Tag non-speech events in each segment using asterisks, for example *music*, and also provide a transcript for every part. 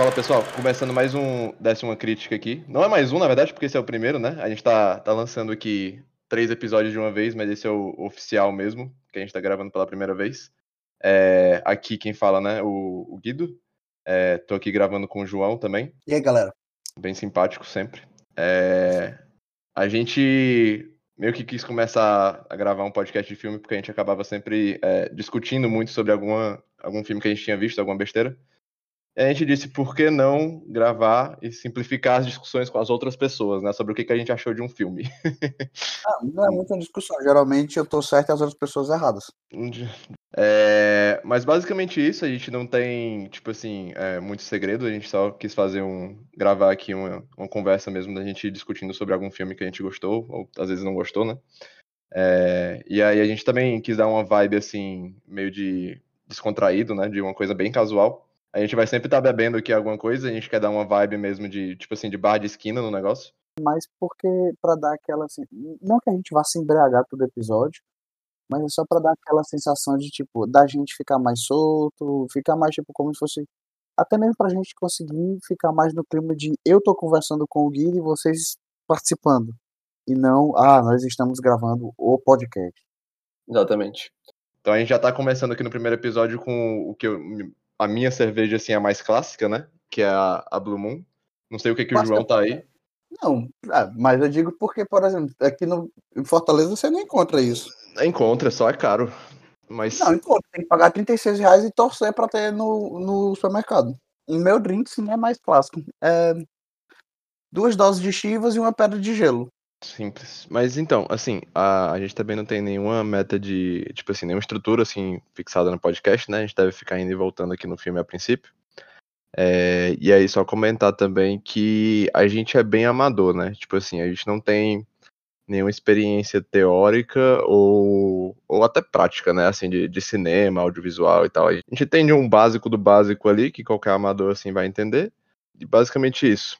Fala pessoal, começando mais um décima crítica aqui. Não é mais um, na verdade, porque esse é o primeiro, né? A gente tá, tá lançando aqui três episódios de uma vez, mas esse é o oficial mesmo, que a gente tá gravando pela primeira vez. É, aqui quem fala, né? O, o Guido. É, tô aqui gravando com o João também. E aí, galera? Bem simpático sempre. É, a gente meio que quis começar a gravar um podcast de filme, porque a gente acabava sempre é, discutindo muito sobre alguma, algum filme que a gente tinha visto, alguma besteira a gente disse por que não gravar e simplificar as discussões com as outras pessoas, né? Sobre o que, que a gente achou de um filme. *laughs* ah, não é muita discussão. Geralmente eu tô certo e as outras pessoas erradas. É, mas basicamente isso, a gente não tem, tipo assim, é, muito segredo, a gente só quis fazer um. gravar aqui uma, uma conversa mesmo da gente discutindo sobre algum filme que a gente gostou, ou às vezes não gostou, né? É, e aí a gente também quis dar uma vibe assim, meio de descontraído, né? De uma coisa bem casual. A gente vai sempre estar tá bebendo aqui alguma coisa, a gente quer dar uma vibe mesmo de, tipo assim, de bar de esquina no negócio. Mas porque, para dar aquela, assim, não que a gente vá se embriagar todo episódio, mas é só para dar aquela sensação de, tipo, da gente ficar mais solto, ficar mais, tipo, como se fosse, até mesmo pra gente conseguir ficar mais no clima de eu tô conversando com o Gui e vocês participando. E não, ah, nós estamos gravando o podcast. Exatamente. Então a gente já tá começando aqui no primeiro episódio com o que eu a minha cerveja assim é a mais clássica, né? Que é a, a Blue Moon. Não sei o que, que o João tá aí. Não, é, mas eu digo porque, por exemplo, aqui no em Fortaleza você não encontra isso. Encontra, só é caro. Mas... Não, encontra. Tem que pagar 36 reais e torcer pra ter no, no supermercado. O meu drink, sim, é mais clássico. É duas doses de chivas e uma pedra de gelo. Simples. Mas então, assim, a, a gente também não tem nenhuma meta de, tipo assim, nenhuma estrutura assim fixada no podcast, né? A gente deve ficar indo e voltando aqui no filme a princípio. É, e aí, só comentar também que a gente é bem amador, né? Tipo assim, a gente não tem nenhuma experiência teórica ou, ou até prática, né? Assim, de, de cinema, audiovisual e tal. A gente entende um básico do básico ali, que qualquer amador assim vai entender. E basicamente isso.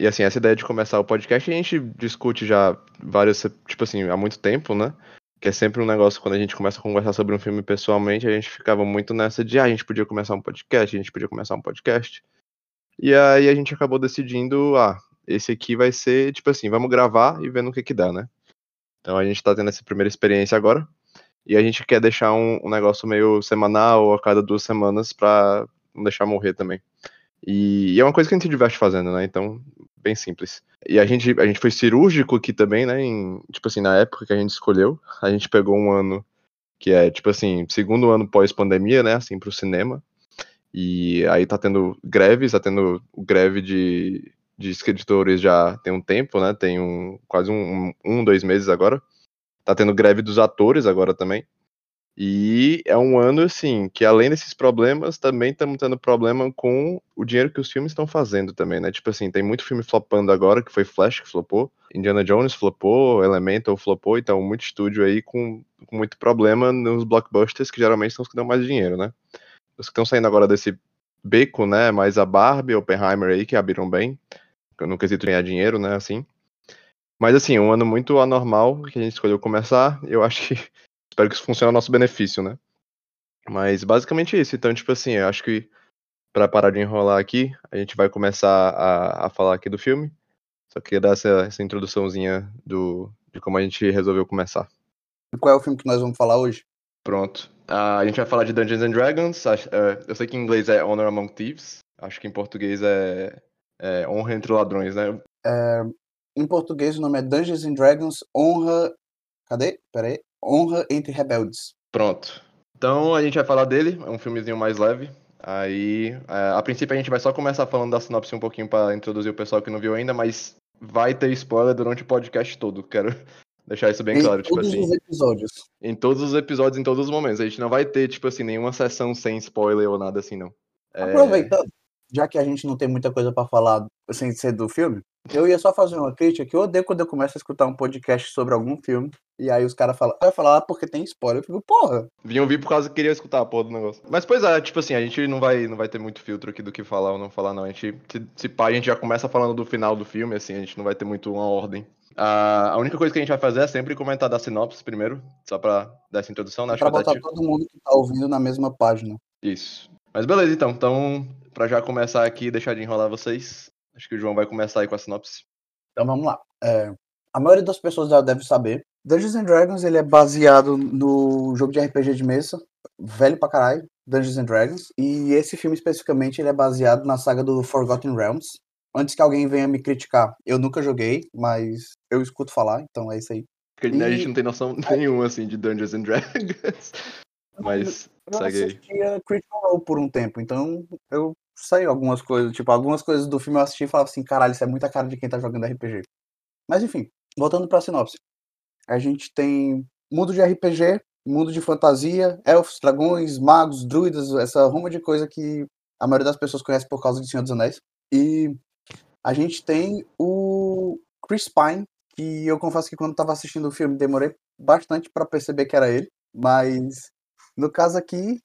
E assim, essa ideia de começar o podcast a gente discute já várias, tipo assim, há muito tempo, né? Que é sempre um negócio quando a gente começa a conversar sobre um filme pessoalmente, a gente ficava muito nessa de, ah, a gente podia começar um podcast, a gente podia começar um podcast. E aí a gente acabou decidindo, ah, esse aqui vai ser, tipo assim, vamos gravar e ver no que que dá, né? Então a gente tá tendo essa primeira experiência agora. E a gente quer deixar um, um negócio meio semanal ou a cada duas semanas pra não deixar morrer também. E, e, é uma coisa que a gente se diverte fazendo, né? Então, bem simples. E a gente, a gente foi cirúrgico aqui também, né? Em, tipo assim, na época que a gente escolheu, a gente pegou um ano que é, tipo assim, segundo ano pós-pandemia, né? Assim, pro cinema. E aí tá tendo greves, tá tendo greve de, de escritores já tem um tempo, né? Tem um, quase um, um, dois meses agora. Tá tendo greve dos atores agora também. E é um ano, assim, que além desses problemas, também estamos tendo problema com o dinheiro que os filmes estão fazendo também, né? Tipo assim, tem muito filme flopando agora, que foi Flash que flopou, Indiana Jones flopou, Elemental flopou, então muito estúdio aí com, com muito problema nos blockbusters, que geralmente são os que dão mais dinheiro, né? Os que estão saindo agora desse beco, né? Mais a Barbie, Oppenheimer aí, que abriram bem, no quesito ganhar dinheiro, né? Assim. Mas assim, um ano muito anormal que a gente escolheu começar. Eu acho que espero que isso funcione ao nosso benefício, né? Mas basicamente isso. Então, tipo assim, eu acho que para parar de enrolar aqui, a gente vai começar a, a falar aqui do filme. Só queria dar essa, essa introduçãozinha do, de como a gente resolveu começar. E qual é o filme que nós vamos falar hoje? Pronto. Uh, a gente vai falar de Dungeons and Dragons. Uh, eu sei que em inglês é Honor Among Thieves. Acho que em português é, é Honra entre Ladrões, né? É, em português o nome é Dungeons and Dragons Honra. Cadê? Peraí. Honra entre Rebeldes. Pronto. Então a gente vai falar dele, é um filmezinho mais leve. Aí, é, a princípio a gente vai só começar falando da sinopse um pouquinho para introduzir o pessoal que não viu ainda, mas vai ter spoiler durante o podcast todo. Quero *laughs* deixar isso bem em claro. Em tipo todos assim, os episódios. Em todos os episódios, em todos os momentos. A gente não vai ter, tipo assim, nenhuma sessão sem spoiler ou nada assim, não. É... Aproveitando, já que a gente não tem muita coisa para falar sem ser do filme, eu ia só fazer uma crítica que eu odeio quando eu começo a escutar um podcast sobre algum filme e aí os caras falam, vai falar ah, porque tem spoiler. Eu fico, porra. Vinham vir por causa que queria escutar a porra do negócio. Mas pois é, tipo assim, a gente não vai, não vai ter muito filtro aqui do que falar ou não falar, não. A gente, se, se pá, a gente já começa falando do final do filme, assim, a gente não vai ter muito uma ordem. a única coisa que a gente vai fazer é sempre comentar da sinopse primeiro, só pra dar essa introdução, né? Acho pra botar todo mundo que tá ouvindo na mesma página. Isso. Mas beleza, então. Então, para já começar aqui e deixar de enrolar vocês, acho que o João vai começar aí com a sinopse. Então vamos lá. É, a maioria das pessoas já deve saber. Dungeons and Dragons ele é baseado no jogo de RPG de mesa, velho pra caralho, Dungeons and Dragons. E esse filme especificamente ele é baseado na saga do Forgotten Realms. Antes que alguém venha me criticar, eu nunca joguei, mas eu escuto falar, então é isso aí. Porque e... a gente não tem noção *laughs* nenhuma assim de Dungeons and Dragons. Mas eu segue assistia Critical Role por um tempo, então eu sei algumas coisas, tipo, algumas coisas do filme eu assisti e falava assim, caralho, isso é muita cara de quem tá jogando RPG. Mas enfim, voltando pra sinopse. A gente tem mundo de RPG, mundo de fantasia, elfos, dragões, magos, druidas, essa ruma de coisa que a maioria das pessoas conhece por causa de Senhor dos Anéis. E a gente tem o Chris Pine, que eu confesso que quando estava assistindo o filme demorei bastante para perceber que era ele, mas no caso aqui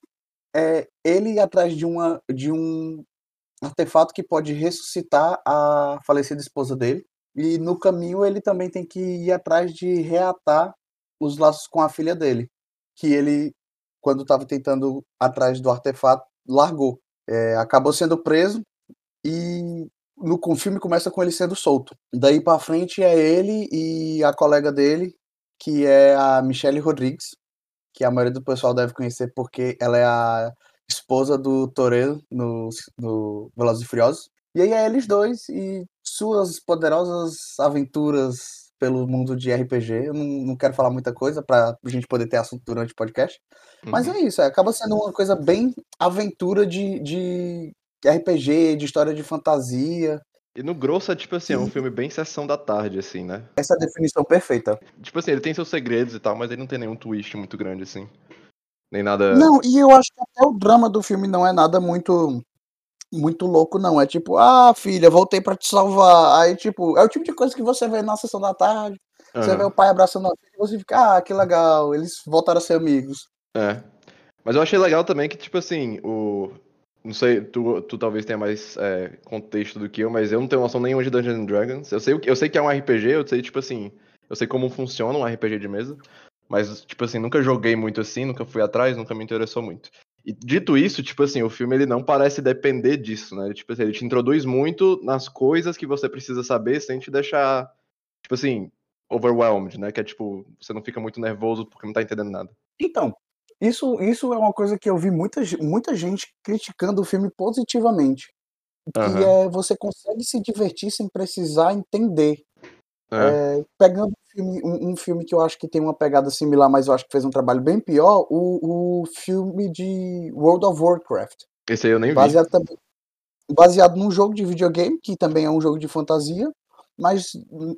é ele atrás de uma de um artefato que pode ressuscitar a falecida esposa dele e no caminho ele também tem que ir atrás de reatar os laços com a filha dele, que ele quando estava tentando atrás do artefato largou, é, acabou sendo preso e no o filme começa com ele sendo solto. Daí para frente é ele e a colega dele, que é a Michelle Rodrigues, que a maioria do pessoal deve conhecer porque ela é a esposa do Toreto no, no Velozes e Furiosos. E aí é eles dois e suas poderosas aventuras pelo mundo de RPG. Eu não, não quero falar muita coisa pra gente poder ter assunto durante o podcast. Uhum. Mas é isso, é, acaba sendo uma coisa bem aventura de, de RPG, de história de fantasia. E no grosso é tipo assim, é um filme bem sessão da tarde, assim, né? Essa é a definição perfeita. Tipo assim, ele tem seus segredos e tal, mas ele não tem nenhum twist muito grande, assim. Nem nada. Não, e eu acho que até o drama do filme não é nada muito. Muito louco, não. É tipo, ah, filha, voltei para te salvar. Aí, tipo, é o tipo de coisa que você vê na sessão da tarde. Uhum. Você vê o pai abraçando a filha e você fica, ah, que legal, eles voltaram a ser amigos. É. Mas eu achei legal também que, tipo assim, o, não sei, tu, tu talvez tenha mais é, contexto do que eu, mas eu não tenho noção nenhuma de Dungeons and Dragons. Eu sei, eu sei que é um RPG, eu sei, tipo assim, eu sei como funciona um RPG de mesa, mas, tipo assim, nunca joguei muito assim, nunca fui atrás, nunca me interessou muito. E dito isso, tipo assim, o filme ele não parece depender disso, né? Tipo assim, ele te introduz muito nas coisas que você precisa saber sem te deixar, tipo assim, overwhelmed, né? Que é tipo, você não fica muito nervoso porque não tá entendendo nada. Então, isso, isso é uma coisa que eu vi muita, muita gente criticando o filme positivamente. Que uhum. é você consegue se divertir sem precisar entender. É. É, pegando filme, um, um, filme que eu acho que tem uma pegada similar, mas eu acho que fez um trabalho bem pior, o, o filme de World of Warcraft. Esse aí eu nem baseado vi. Também, baseado num jogo de videogame, que também é um jogo de fantasia, mas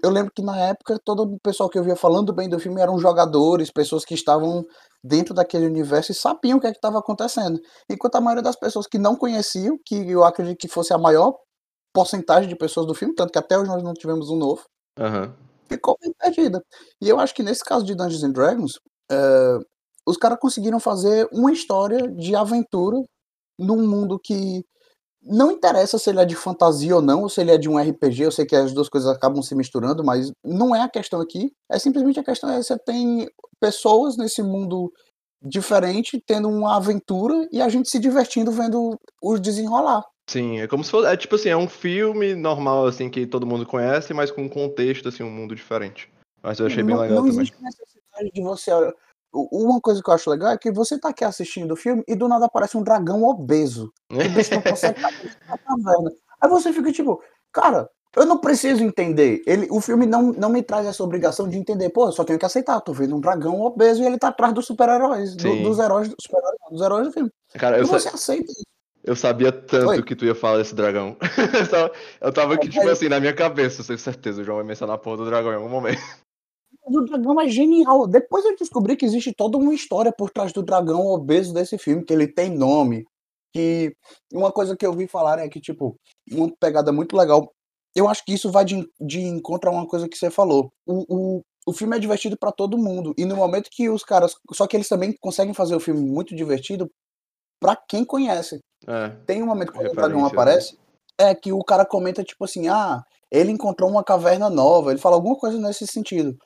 eu lembro que na época todo o pessoal que eu via falando bem do filme eram jogadores, pessoas que estavam dentro daquele universo e sabiam o que é estava acontecendo. Enquanto a maioria das pessoas que não conheciam, que eu acredito que fosse a maior porcentagem de pessoas do filme, tanto que até hoje nós não tivemos um novo, uhum. Ficou bem perdida. E eu acho que nesse caso de Dungeons and Dragons, uh, os caras conseguiram fazer uma história de aventura num mundo que não interessa se ele é de fantasia ou não, ou se ele é de um RPG, eu sei que as duas coisas acabam se misturando, mas não é a questão aqui. É simplesmente a questão é você tem pessoas nesse mundo diferente tendo uma aventura e a gente se divertindo vendo os desenrolar. Sim, é como se fosse, é tipo assim, é um filme normal assim que todo mundo conhece, mas com um contexto assim, um mundo diferente. Mas eu achei bem não, legal não também. Existe necessidade de você uma coisa que eu acho legal é que você tá aqui assistindo o filme e do nada aparece um dragão obeso. O bicho não *laughs* consegue caverna. Aí você fica tipo, cara, eu não preciso entender. Ele, o filme não, não me traz essa obrigação de entender. Pô, eu só tenho que aceitar. Tô vendo um dragão obeso e ele tá atrás dos super-heróis. Do, dos heróis, super dos heróis do filme. Cara, eu e você aceita isso. Eu sabia tanto Oi. que tu ia falar desse dragão. *laughs* eu tava aqui, tipo assim, na minha cabeça, tenho certeza. O João vai mencionar a porra do dragão em algum momento *laughs* do dragão é genial. Depois eu descobri que existe toda uma história por trás do dragão obeso desse filme, que ele tem nome. Que uma coisa que eu vi falar é que, tipo, uma pegada muito legal. Eu acho que isso vai de, de encontro a uma coisa que você falou. O, o, o filme é divertido para todo mundo. E no momento que os caras. Só que eles também conseguem fazer o filme muito divertido para quem conhece. É, tem um momento quando o dragão né? aparece. É que o cara comenta, tipo assim, ah, ele encontrou uma caverna nova. Ele fala alguma coisa nesse sentido.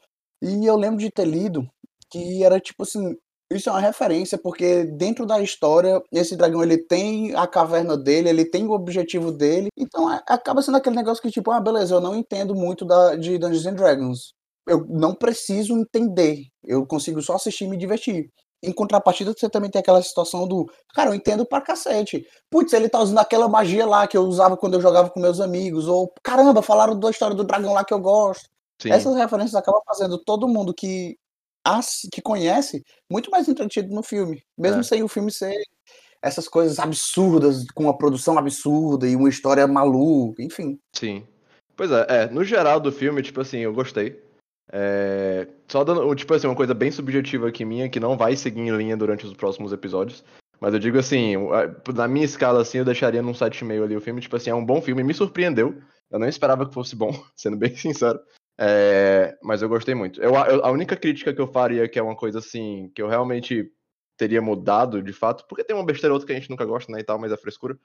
E eu lembro de ter lido que era tipo assim, isso é uma referência, porque dentro da história, esse dragão ele tem a caverna dele, ele tem o objetivo dele. Então é, acaba sendo aquele negócio que, tipo, ah, beleza, eu não entendo muito da, de Dungeons and Dragons. Eu não preciso entender. Eu consigo só assistir e me divertir. Em contrapartida, você também tem aquela situação do. Cara, eu entendo pra cacete. Putz, ele tá usando aquela magia lá que eu usava quando eu jogava com meus amigos. Ou, caramba, falaram da história do dragão lá que eu gosto. Sim. Essas referências acabam fazendo todo mundo que, que conhece muito mais entretido no filme. Mesmo é. sem o filme ser essas coisas absurdas, com uma produção absurda e uma história maluca, enfim. Sim. Pois é, é, no geral do filme, tipo assim, eu gostei. É, só dando, tipo assim, uma coisa bem subjetiva aqui minha, que não vai seguir em linha durante os próximos episódios. Mas eu digo assim, na minha escala, assim, eu deixaria num 7,5 ali o filme. Tipo assim, é um bom filme, me surpreendeu. Eu não esperava que fosse bom, *laughs* sendo bem sincero. É, mas eu gostei muito. Eu, eu, a única crítica que eu faria, que é uma coisa assim, que eu realmente teria mudado, de fato, porque tem uma besteira outra que a gente nunca gosta, né, e tal, mas é frescura.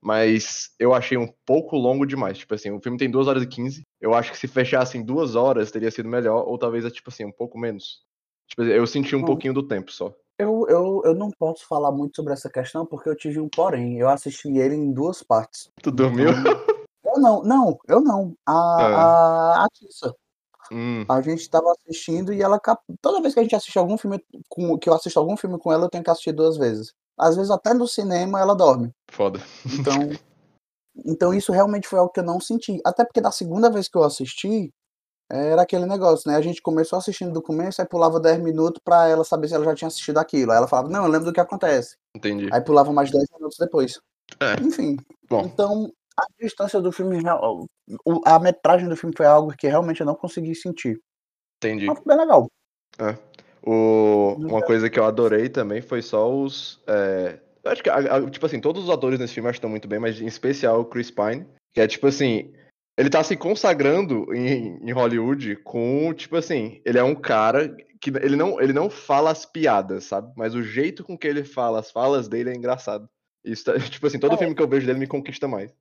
Mas eu achei um pouco longo demais. Tipo assim, o filme tem 2 horas e 15. Eu acho que se fechasse em duas horas teria sido melhor, ou talvez, é, tipo assim, um pouco menos. Tipo, eu senti um pouquinho do tempo só. Eu, eu, eu não posso falar muito sobre essa questão porque eu tive um porém. Eu assisti ele em duas partes. Tu dormiu? Então, eu não, não, eu não. A, é. a, a Tissa. Hum. A gente tava assistindo e ela. Toda vez que a gente assiste algum filme com. Que eu assisto algum filme com ela, eu tenho que assistir duas vezes. Às vezes até no cinema ela dorme. Foda. Então. então isso realmente foi algo que eu não senti. Até porque da segunda vez que eu assisti, era aquele negócio, né? A gente começou assistindo do começo, aí pulava 10 minutos pra ela saber se ela já tinha assistido aquilo. Aí ela falava, não, eu lembro do que acontece. Entendi. Aí pulava mais 10 minutos depois. É. Enfim. Bom. Então, a distância do filme, a metragem do filme foi algo que realmente eu não consegui sentir. Entendi. Mas foi bem legal. É. O... Uma coisa que eu adorei também foi só os. É... Eu acho que, tipo assim, todos os atores nesse filme estão muito bem, mas em especial o Chris Pine, que é tipo assim. Ele tá se consagrando em, em Hollywood com, tipo assim, ele é um cara que ele não, ele não fala as piadas, sabe? Mas o jeito com que ele fala as falas dele é engraçado. Isso tá, *laughs* tipo assim, todo é. filme que eu vejo dele me conquista mais.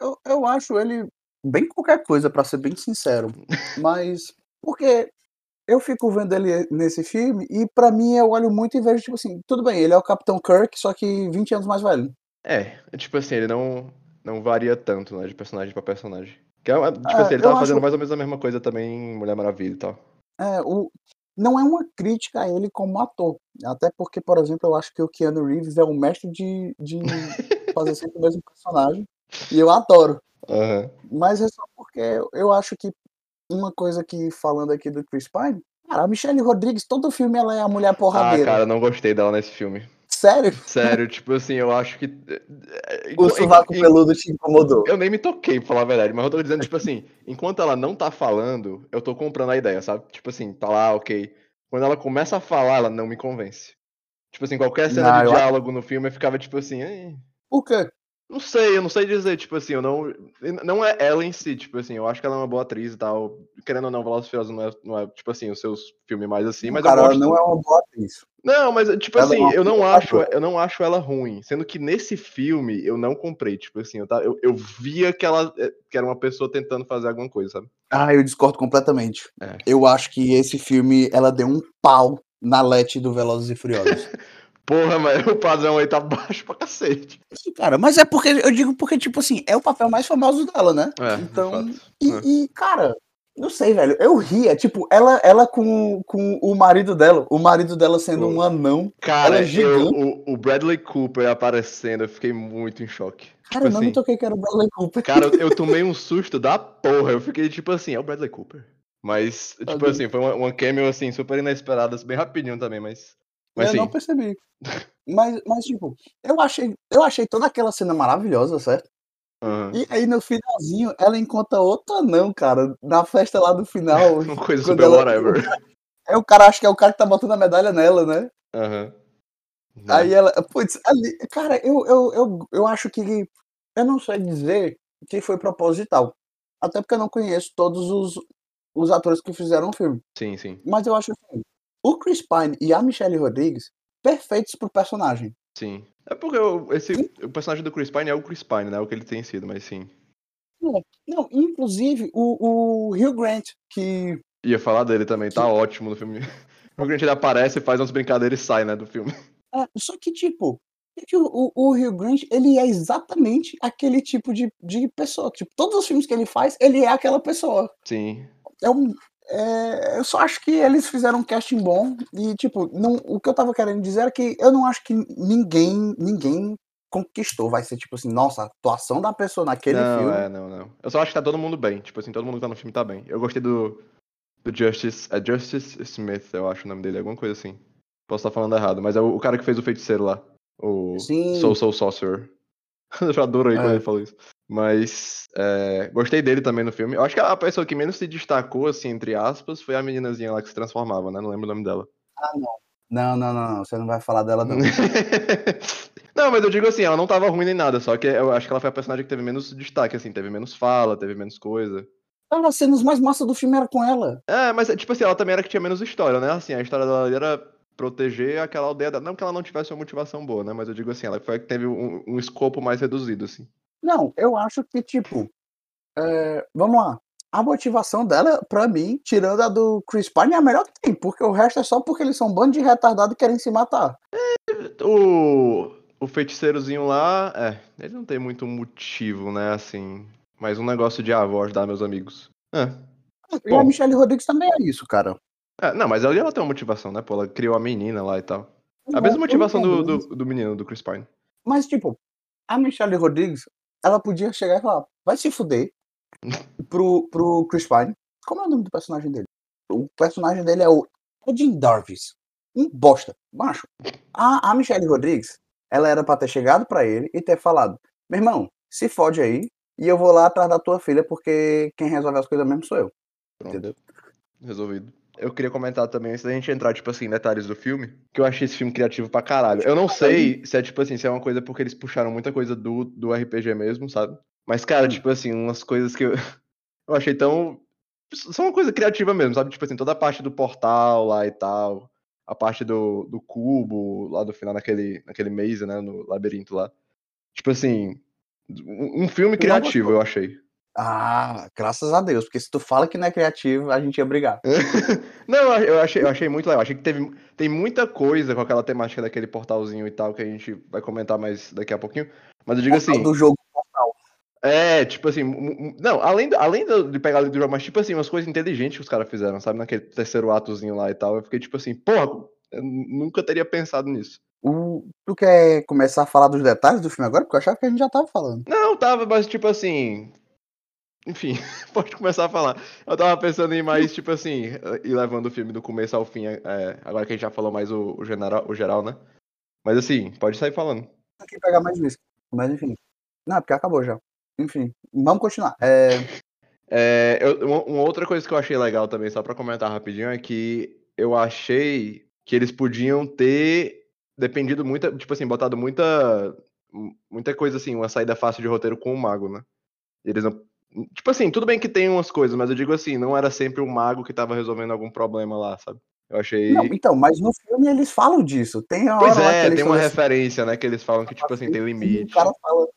Eu, eu acho ele bem qualquer coisa, para ser bem sincero. *laughs* Mas, porque eu fico vendo ele nesse filme e para mim eu olho muito e vejo, tipo assim, tudo bem, ele é o Capitão Kirk, só que 20 anos mais velho. É, tipo assim, ele não, não varia tanto, né, de personagem para personagem. Que é, tipo é, assim, ele tava fazendo acho... mais ou menos a mesma coisa também em Mulher Maravilha e tal. É, o... não é uma crítica a ele como ator. Até porque, por exemplo, eu acho que o Keanu Reeves é um mestre de, de *laughs* fazer sempre o mesmo personagem. E eu adoro. Uhum. Mas é só porque eu acho que uma coisa que, falando aqui do Chris Pine, cara, a Michelle Rodrigues, todo filme ela é a mulher porradeira. Ah, cara, não gostei dela nesse filme. Sério? Sério, tipo assim, eu acho que. *laughs* O sovaco peludo te incomodou. Eu nem me toquei, pra falar a verdade, mas eu tô dizendo, tipo assim, enquanto ela não tá falando, eu tô comprando a ideia, sabe? Tipo assim, tá lá, ok. Quando ela começa a falar, ela não me convence. Tipo assim, qualquer cena não, de diálogo acho... no filme eu ficava tipo assim. Ei. Por quê? Não sei, eu não sei dizer, tipo assim, eu não. Não é ela em si, tipo assim, eu acho que ela é uma boa atriz e tal. Querendo ou não, Velozes Furiosos não é, não é, tipo assim, os seus filmes mais assim, mas Cara, eu gosto... ela não é uma boa atriz. Não, mas, tipo ela assim, é eu não acho, eu não acho ela ruim. Sendo que nesse filme eu não comprei, tipo assim, eu, eu, eu via que ela eh, que era uma pessoa tentando fazer alguma coisa, sabe? Ah, eu discordo completamente. É. Eu acho que esse filme, ela deu um pau na Lete do Velozes e Furiosos. *laughs* Porra, mas o padrão aí tá *laughs* baixo pra cacete. Cara, mas é porque, eu digo porque, tipo assim, é o papel mais famoso dela, né? É, então. E, é. e, cara, não sei, velho. Eu ria, tipo, ela, ela com, com o marido dela, o marido dela sendo um anão. Cara, é eu, o, o, Bradley Cooper aparecendo, eu fiquei muito em choque. Cara, tipo eu não assim, me toquei que era o Bradley Cooper. Cara, eu, *laughs* tomei um susto da porra. Eu fiquei tipo assim, é o Bradley Cooper. Mas, tipo assim, foi uma, uma cameo assim, super inesperada, bem rapidinho também, mas. Mas, eu sim. não percebi. Mas, mas, tipo, eu achei, eu achei toda aquela cena maravilhosa, certo? Uhum. E aí no finalzinho ela encontra outra não, cara, na festa lá do final. *laughs* Uma coisa super ela, whatever. *laughs* É o cara, acho que é o cara que tá botando a medalha nela, né? Aham. Uhum. Aí ela, putz, ali, cara, eu, eu, eu, eu acho que, eu não sei dizer que foi proposital. Até porque eu não conheço todos os, os atores que fizeram o filme. Sim, sim. Mas eu acho assim, o Chris Pine e a Michelle Rodrigues perfeitos pro personagem. Sim. É porque o, esse, o personagem do Chris Pine é o Chris Pine, né? É o que ele tem sido, mas sim. Não, não inclusive o, o Hugh Grant, que. Ia falar dele também, tá ótimo no filme. *laughs* O Grant ele aparece, faz umas brincadeiras e sai, né, do filme. É, só que, tipo, é que o, o, o Rio Grande, ele é exatamente aquele tipo de, de pessoa. Tipo, todos os filmes que ele faz, ele é aquela pessoa. Sim. É um, é, eu só acho que eles fizeram um casting bom e, tipo, não, o que eu tava querendo dizer é que eu não acho que ninguém, ninguém conquistou. Vai ser, tipo assim, nossa, a atuação da pessoa naquele não, filme. É, não, não. Eu só acho que tá todo mundo bem. Tipo assim, todo mundo que tá no filme tá bem. Eu gostei do, do Justice. É Justice Smith, eu acho o nome dele, alguma coisa assim. Posso estar falando errado, mas é o, o cara que fez o feiticeiro lá. O Sim. Soul Soul Sorcerer. *laughs* eu já adoro aí É. quando ele falou isso. Mas é, gostei dele também no filme. Eu acho que a pessoa que menos se destacou, assim, entre aspas, foi a meninazinha lá que se transformava, né? Não lembro o nome dela. Não, não, não, não, você não vai falar dela, não. *laughs* não, mas eu digo assim, ela não tava ruim nem nada, só que eu acho que ela foi a personagem que teve menos destaque, assim, teve menos fala, teve menos coisa. As cenas mais massa do filme era com ela. É, mas tipo assim, ela também era que tinha menos história, né? Assim, a história dela era proteger aquela aldeia. Da... Não que ela não tivesse uma motivação boa, né? Mas eu digo assim, ela foi a que teve um, um escopo mais reduzido, assim. Não, eu acho que, tipo, é, vamos lá. A motivação dela, pra mim, tirando a do Chris Pine, é a melhor que tem, porque o resto é só porque eles são um bando de retardados e querem se matar. O, o feiticeirozinho lá, é, ele não tem muito motivo, né? Assim. Mas um negócio de, ah, vou ajudar meus amigos. É. E a Bom. Michelle Rodrigues também é isso, cara. É, não, mas ali ela tem uma motivação, né? Pô, ela criou a menina lá e tal. A mesma motivação do, do, do menino, do Chris Pine. Mas, tipo, a Michelle Rodrigues, ela podia chegar e falar, vai se fuder *laughs* pro, pro Chris Pine. Como é o nome do personagem dele? O personagem dele é o Edin Darvis. Um bosta. Macho. A, a Michelle Rodrigues, ela era pra ter chegado pra ele e ter falado, meu irmão, se fode aí e eu vou lá atrás da tua filha porque quem resolve as coisas mesmo sou eu. Pronto. Entendeu? Resolvido. Eu queria comentar também, antes da gente entrar, tipo assim, em detalhes do filme, que eu achei esse filme criativo pra caralho. Eu não sei se é, tipo assim, se é uma coisa porque eles puxaram muita coisa do, do RPG mesmo, sabe? Mas, cara, Hum. tipo assim, umas coisas que eu, *laughs* eu achei tão. São uma coisa criativa mesmo, sabe? Tipo assim, toda a parte do portal lá e tal. A parte do, do cubo lá do final, naquele, naquele maze, né? No labirinto lá. Tipo assim. Um um filme criativo, eu achei. Ah, graças a Deus, porque se tu fala que não é criativo, a gente ia brigar. *laughs* Não, eu achei, eu achei muito legal. Achei que teve, tem muita coisa com aquela temática daquele portalzinho e tal, que a gente vai comentar mais daqui a pouquinho. Mas eu digo assim, Do jogo é, tipo assim, não, além, além de pegar ali do jogo, mas tipo assim, umas coisas inteligentes que os caras fizeram, sabe? Naquele terceiro atozinho lá e tal. Eu fiquei tipo assim, porra, eu nunca teria pensado nisso. O- Tu quer começar a falar dos detalhes do filme agora? Porque eu achava que a gente já tava falando. Não, tava, mas tipo assim. Enfim, *laughs* pode começar a falar. Eu tava pensando em mais, tipo assim, ir levando o filme do começo ao fim, é, agora que a gente já falou mais o, o, general, o geral, né? Mas assim, pode sair falando. Que pegar mais isso. Mas enfim. Não, porque acabou já. Enfim, vamos continuar. É, *laughs* É, eu- uma, uma outra coisa que eu achei legal também, só pra comentar rapidinho, é que eu achei que eles podiam ter dependido muito, tipo assim, botado muita, muita coisa assim, uma saída fácil de roteiro com o mago, né? Eles não. Tipo assim, tudo bem que tem umas coisas, mas eu digo assim, não era sempre o mago que tava resolvendo algum problema lá, sabe? Eu achei. Não, então, mas no filme eles falam disso. Tem uma Pois é, eles tem uma assim, referência, né? Que eles falam que, tipo assim, tem limite. O cara fala.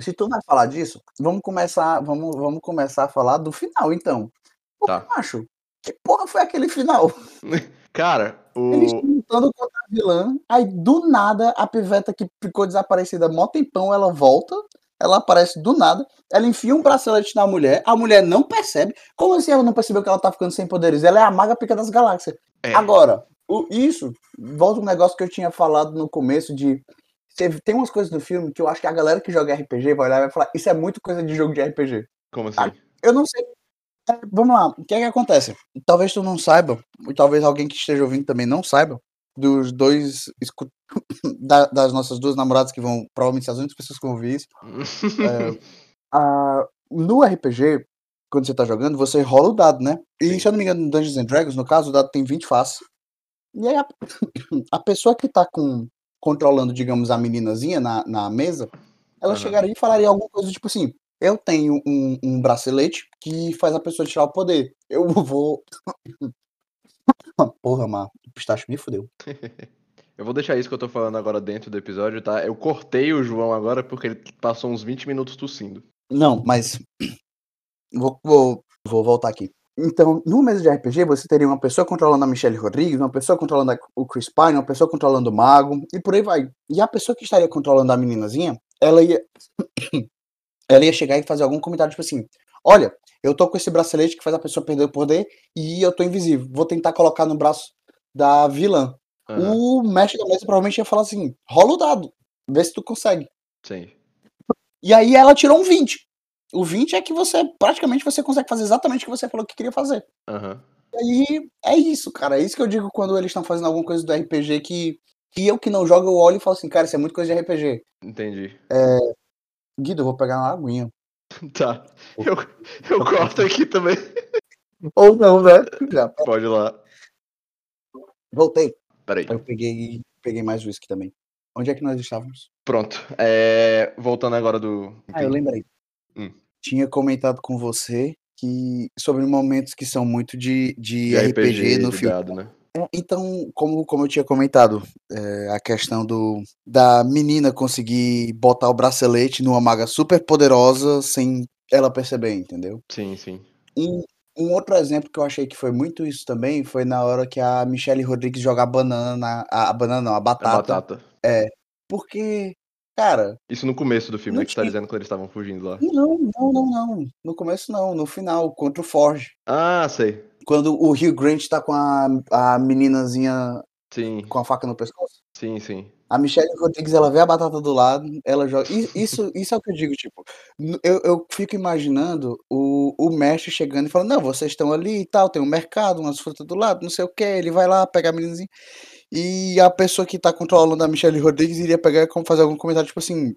Se tu vai falar disso, vamos começar, vamos, vamos começar a falar do final, então. Porque, Tá. macho, que porra foi aquele final? *laughs* Cara, Eles o. estão lutando contra a vilã, aí do nada a piveta que ficou desaparecida mó tempão, ela volta, ela aparece do nada, ela enfia um bracelete na mulher, a mulher não percebe. Como assim ela não percebeu que ela tá ficando sem poderes? Ela é a maga pica das galáxias. É. Agora, o- isso, volta um negócio que eu tinha falado no começo de. teve- Tem umas coisas no filme que eu acho que a galera que joga RPG vai olhar e vai falar: Isso é muito coisa de jogo de RPG. Como assim? Ah, Eu não sei. É, vamos lá, o que é que acontece? Talvez tu não saiba, e talvez alguém que esteja ouvindo também não saiba, dos dois. *coughs* da- das nossas duas namoradas que vão. Provavelmente ser as únicas pessoas que vão ouvir isso. *laughs* É, a- no RPG, quando você tá jogando, você rola o dado, né? E Sim. se eu não me engano, no Dungeons and Dragons, no caso, o dado tem 20 faces. E aí a, *coughs* a pessoa que tá com, controlando, digamos, a meninazinha na, na mesa, ela chegaria e falaria alguma coisa tipo assim: Eu tenho um, um bracelete que faz a pessoa tirar o poder. Eu *laughs* vou. Porra, mas o pistache me fudeu. *laughs* Eu vou deixar isso que eu tô falando agora dentro do episódio, tá? Eu cortei o João agora porque ele passou uns 20 minutos tossindo. Não, mas. *clears throat* Vou, vou, vou voltar aqui. Então, no mesa de RPG, você teria uma pessoa controlando a Michelle Rodrigues, uma pessoa controlando a- o Chris Pine, uma pessoa controlando o Mago, e por aí vai. E a pessoa que estaria controlando a meninazinha, ela ia. *clears throat* ela ia chegar e fazer algum comentário, tipo assim: Olha, eu tô com esse bracelete que faz a pessoa perder o poder e eu tô invisível. Vou tentar colocar no braço da vilã. Aham, O mestre da mesa provavelmente ia falar assim: rola o dado, vê se tu consegue. Sim. E aí ela tirou um 20. O 20 é que você, praticamente, você consegue fazer exatamente o que você falou que queria fazer. Aham. E aí, é isso, cara. É isso que eu digo quando eles estão fazendo alguma coisa do RPG que, que eu que não jogo, eu olho e falo assim, cara, isso é muito coisa de RPG. Entendi. Guido, eu vou pegar uma aguinha. *laughs* Tá. Eu, eu corto aqui também. Ou não, né? Já, Pode ir lá. voltei. Peraí. Eu peguei, peguei mais whisky também. Onde é que nós estávamos? Pronto. É, Voltando agora do. Ah, eu lembrei. Hum. Tinha comentado com você que sobre momentos que são muito de, de, De RPG, no de filme. dado, né? É, Então, como, como eu tinha comentado, é, a questão do da menina conseguir botar o bracelete numa maga super poderosa sem ela perceber, entendeu? Sim, sim. Um, um outro exemplo que eu achei que foi muito isso também foi na hora que a Michelle Rodrigues joga a banana, na- a, a banana não, a A batata. batata. Porque, cara, Isso no começo do filme, né? Que você tá tinha- dizendo que eles estavam fugindo lá. não, não, não, não. No começo não, no final, contra o Forge. Ah, sei. Quando o Hugh Grant tá com a, a meninazinha Sim, com a faca no pescoço. sim, sim. A Michelle Rodrigues, ela vê a batata do lado, ela joga. Isso, *laughs* isso é o que eu digo, tipo, eu, eu fico imaginando o, o mestre chegando e falando, não, vocês estão ali e tal, tem um mercado, umas frutas do lado, não sei o que, ele vai lá, pega a meninazinha. E a pessoa que tá controlando a Michelle Rodrigues iria pegar e fazer algum comentário, tipo assim,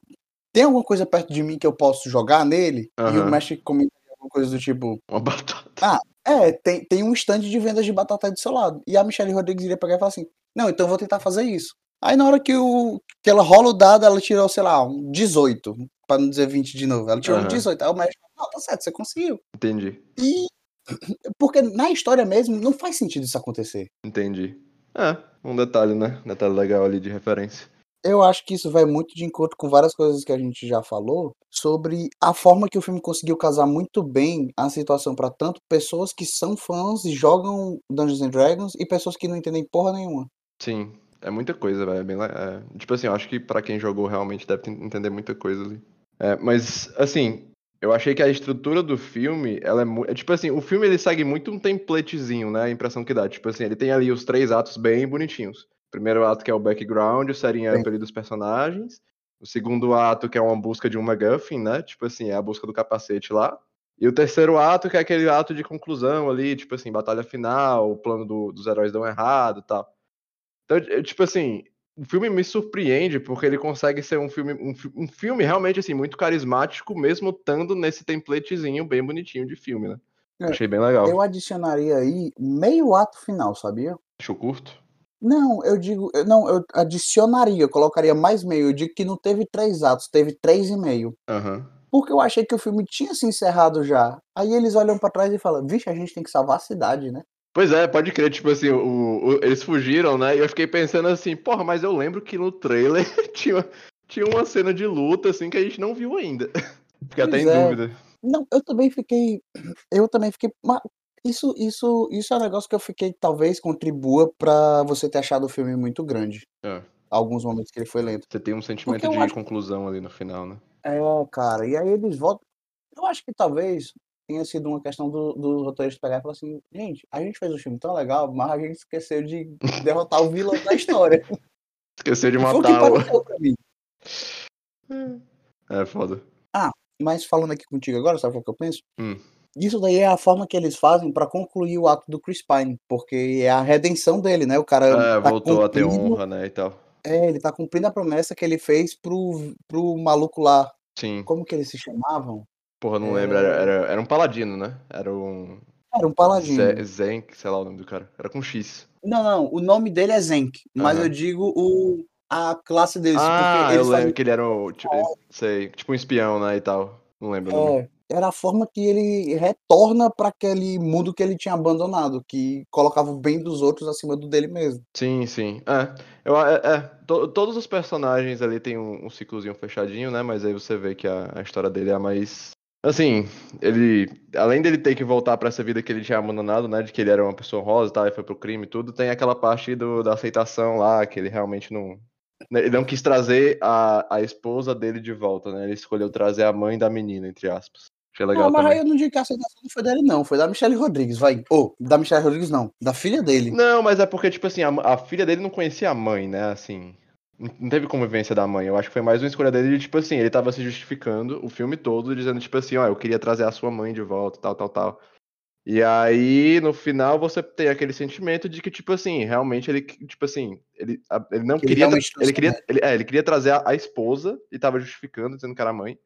tem alguma coisa perto de mim que eu posso jogar nele? E o mestre comentaria alguma coisa do tipo, Uma batata. é, tem, tem um stand de vendas de batata aí do seu lado. E a Michelle Rodrigues iria pegar e falar assim: Não, então eu vou tentar fazer isso. Aí na hora que, o, que ela rola o dado, ela tirou, sei lá, um 18, pra não dizer 20 de novo. Ela tirou um Aham. 18. Aí o mestre falou: Não, tá certo, você conseguiu. Entendi, E. *clears throat* Porque na história mesmo não faz sentido isso acontecer. entendi. É, um detalhe, né? Detalhe legal ali de referência. Eu acho que isso vai muito de encontro com várias coisas que a gente já falou sobre a forma que o filme conseguiu casar muito bem a situação para tanto pessoas que são fãs e jogam Dungeons and Dragons e pessoas que não entendem porra nenhuma. Sim, é muita coisa, velho. É bem, é, tipo assim, eu acho que pra quem jogou realmente deve ten- entender muita coisa ali. É, mas, assim, eu achei que a estrutura do filme, ela é muito. É, tipo assim, o filme ele segue muito um templatezinho, né? A impressão que dá. Tipo assim, ele tem ali os três atos bem bonitinhos. Primeiro ato que é o background, o setting up ali dos personagens. O segundo ato que é uma busca de um MacGuffin, né? Tipo assim, é a busca do capacete lá. E o terceiro ato que é aquele ato de conclusão ali, tipo assim, batalha final, o plano do- dos heróis dão errado e tal. Então, é, tipo assim, o filme me surpreende porque ele consegue ser um filme, um, um filme realmente assim muito carismático, mesmo estando nesse templatezinho bem bonitinho de filme, né? É, Achei bem legal. Eu adicionaria aí meio ato final, sabia? Achou curto? Não, eu digo, eu- não, eu adicionaria, eu colocaria mais meio. Eu digo que não teve três atos, teve três e meio. Aham. Porque eu achei que o filme tinha se encerrado já. Aí eles olham pra trás e falam, vixe, a gente tem que salvar a cidade, né? Pois é, pode crer, tipo assim, o, o- eles fugiram, né? E eu fiquei pensando assim, porra, mas eu lembro que no trailer *laughs* tinha, tinha uma cena de luta, assim, que a gente não viu ainda. *laughs* Fiquei até Pois em é. dúvida. Não, eu também fiquei. Eu também fiquei. Isso, isso, isso é um negócio que eu fiquei, talvez contribua pra você ter achado o filme muito grande. É, Alguns momentos que ele foi lento. você tem um sentimento de acho- conclusão ali no final, né? É, cara, e aí eles voltam. Eu acho que talvez tenha sido uma questão do, do roteirista pegar e falar assim: gente, a gente fez um filme tão legal, mas a gente esqueceu de *laughs* derrotar o vilão da história. Esqueceu de Foi o que matar o. pareceu pra mim. É foda. Mas falando aqui contigo agora, sabe o que eu penso? Hum. Isso daí é a forma que eles fazem pra concluir o ato do Chris Pine, porque é a redenção dele, né? O cara É, tá voltou a ter honra, né, e tal. É, ele tá cumprindo a promessa que ele fez pro, pro maluco lá. Sim. Como que eles se chamavam? Porra, não É. lembro. Era, era, era um paladino, né? Era um. Era um paladino. Ze- Zenk, sei lá o nome do cara. Era com X. Não, não, o nome dele é Zenk, mas Aham. eu digo o, a classe deles, ah, eu lembro fazem, que ele era o. Tipo, sei, tipo um espião, né? E tal. Não lembro é, era a forma que ele retorna para aquele mundo que ele tinha abandonado, que colocava o bem dos outros acima do dele mesmo. Sim, sim. É, eu, é, é, to- todos os personagens ali tem um, um ciclozinho fechadinho, né? Mas aí você vê que a, a história dele é mais Assim, ele. Além dele ter que voltar pra essa vida que ele tinha abandonado, né? De que ele era uma pessoa rosa e tal, e foi pro crime e tudo, tem aquela parte do, da aceitação lá, que ele realmente não. né, Ele não quis trazer a, a esposa dele de volta, né? Ele escolheu trazer a mãe da menina, entre aspas. Achei legal Não, mas também. aí eu não digo que a aceitação não foi dele, não. Foi da Michelle Rodrigues, vai. Ou, da Michelle Rodrigues, não. Da filha dele. Não, mas é porque, tipo assim, a, a filha dele não conhecia a mãe, né? Assim. Não teve convivência da mãe. Eu acho que foi mais uma escolha dele de, tipo assim, ele tava se justificando o filme todo, dizendo, tipo assim, ó, eu queria trazer a sua mãe de volta, tal, tal, tal. E aí, no final, você tem aquele sentimento de que, tipo assim, realmente ele, tipo assim, ele, ele não ele queria. Ele, queria. Ele, é, ele queria trazer a, a esposa e tava justificando, dizendo que era a mãe.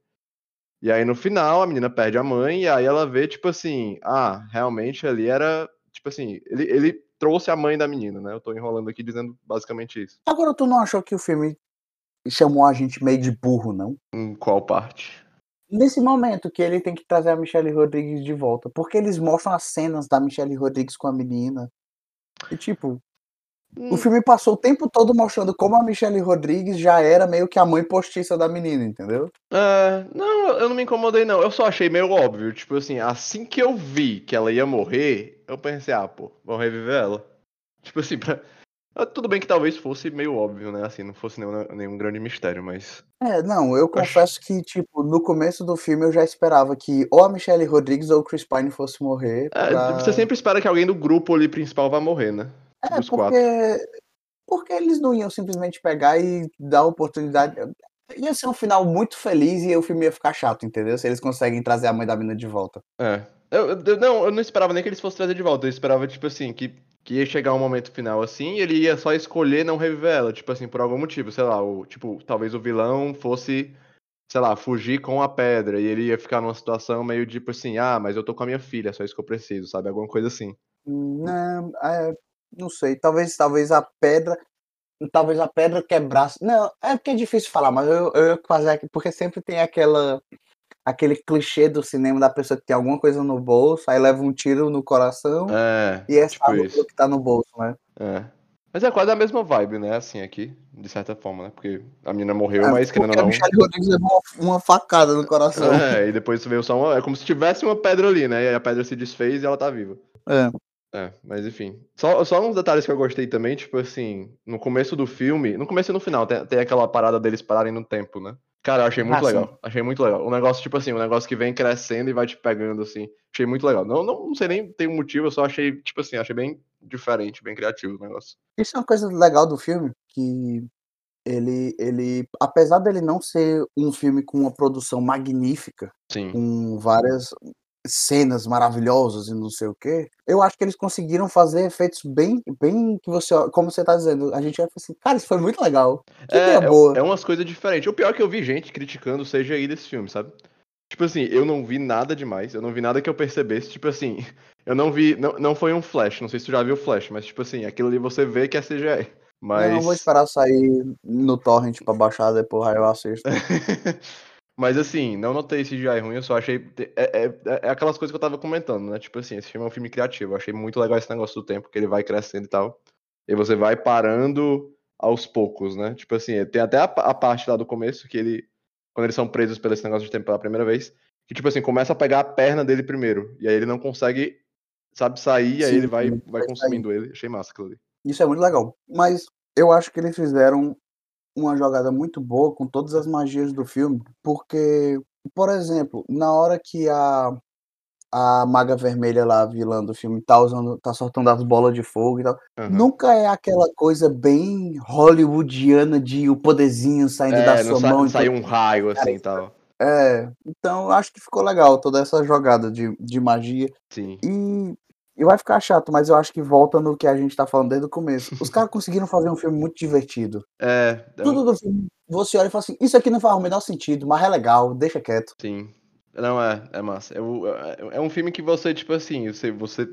E aí, no final, a menina perde a mãe, e aí ela vê, tipo assim, ah, realmente ali era. Tipo assim, ele, ele trouxe a mãe da menina, né? Eu tô enrolando aqui dizendo basicamente isso. Agora, tu não achou que o filme chamou a gente meio de burro, não? Em qual parte? Nesse momento que ele tem que trazer a Michelle Rodrigues de volta. Porque eles mostram as cenas da Michelle Rodrigues com a menina. E, tipo, o filme passou o tempo todo mostrando como a Michelle Rodrigues já era meio que a mãe postiça da menina, entendeu? É, não, eu não me incomodei, não. Eu só achei meio óbvio. Tipo assim, assim que eu vi que ela ia morrer, eu pensei, ah, pô, vão reviver ela. Tipo assim, pra... ah, tudo bem que talvez fosse meio óbvio, né? Assim, não fosse nenhum, nenhum grande mistério, mas. É, não, eu confesso que, tipo, no começo do filme eu já esperava que ou a Michelle Rodrigues ou o Chris Pine fosse morrer É, pra... você sempre espera que alguém do grupo ali principal vá morrer, né? É, Dos porque... quatro. Porque eles não iam simplesmente pegar e dar oportunidade... Ia ser um final muito feliz e o filme ia ficar chato, entendeu? Se eles conseguem trazer a mãe da menina de volta. É. Eu, eu- eu- não, eu não esperava nem que eles fossem trazer de volta. Eu esperava, tipo assim, que, que ia chegar um momento final assim e ele ia só escolher não reviver ela. Tipo assim, por algum motivo. Sei lá, o, tipo, talvez o vilão fosse, sei lá, fugir com a pedra. E ele ia ficar numa situação meio tipo assim, ah, mas eu tô com a minha filha, é só isso que eu preciso, sabe? Alguma coisa assim. Não, é, não sei, talvez, talvez a pedra... Talvez a pedra quebrasse... Não, é porque é difícil falar, mas eu, eu ia fazer aqui, porque sempre tem aquela... Aquele clichê do cinema da pessoa que tem alguma coisa no bolso, aí leva um tiro no coração É, e é tipo pelo que tá no bolso, né? É. Mas é quase a mesma vibe, né? Assim, aqui, de certa forma, né? Porque a menina morreu, É, mas querendo ou não. Michelle Rodrigues levou uma, uma facada no coração. É, e depois veio só uma. É como se tivesse uma pedra ali, né? E a pedra se desfez e ela tá viva. É. É, mas enfim. Só, só uns detalhes que eu gostei também, tipo assim, no começo do filme, no começo e no final, tem, tem aquela parada deles pararem no tempo, né? Cara, eu achei muito Ah, sim. legal. Achei muito legal. Um negócio, tipo assim, um negócio que vem crescendo e vai te pegando, assim. Achei muito legal. Não, não, não sei nem tem um motivo, eu só achei, tipo assim, achei bem diferente, bem criativo o negócio. Isso é uma coisa legal do filme, que ele, ele, apesar dele não ser um filme com uma produção magnífica, Sim. com várias cenas maravilhosas e não sei o quê, eu acho que eles conseguiram fazer efeitos bem, bem que você, como você tá dizendo, a gente vai assim, cara, isso foi muito legal. Que É, é, boa. é umas coisas diferentes. O pior é que eu vi gente criticando o CGI desse filme, sabe? Tipo assim, eu não vi nada demais, eu não vi nada que eu percebesse. Tipo assim, *laughs* eu não vi. Não, não foi um flash, não sei se tu já viu o flash, mas tipo assim, aquilo ali você vê que é CGI. Mas. Não, vou esperar sair no torrent pra baixar depois, aí eu assisto. *laughs* Mas assim, não notei CGI ruim, eu só achei. É, é, é aquelas coisas que eu tava comentando, né? Tipo assim, esse filme é um filme criativo. Eu achei muito legal esse negócio do tempo, que ele vai crescendo e tal. E você vai parando aos poucos, né? Tipo assim, tem até a, a parte lá do começo que ele. Quando eles são presos pelo esse negócio de tempo pela primeira vez, que tipo assim, começa a pegar a perna dele primeiro. E aí ele não consegue, sabe, sair, e aí Sim, ele vai, vai vai consumindo ele. Achei massa aquilo ali. Isso é muito legal. Mas eu acho que eles fizeram uma jogada muito boa com todas as magias do filme, porque, por exemplo, na hora que a, a Maga Vermelha lá, a vilã do filme, tá usando, tá soltando as bolas de fogo e tal, Aham. nunca é aquela coisa bem hollywoodiana de o poderzinho saindo da É, não sua sa- mão. então- saiu um raio assim e tal. É, então acho que ficou legal toda essa jogada de, de magia. Sim. E, e vai ficar chato, mas eu acho que volta no que a gente tá falando desde o começo. Os caras *laughs* conseguiram fazer um filme muito divertido. É, é Tudo do filme, você olha e fala assim, isso aqui não faz o menor sentido, mas é legal, deixa quieto. Sim. Não, é, é massa. É, é- é um filme que você, tipo assim, você, você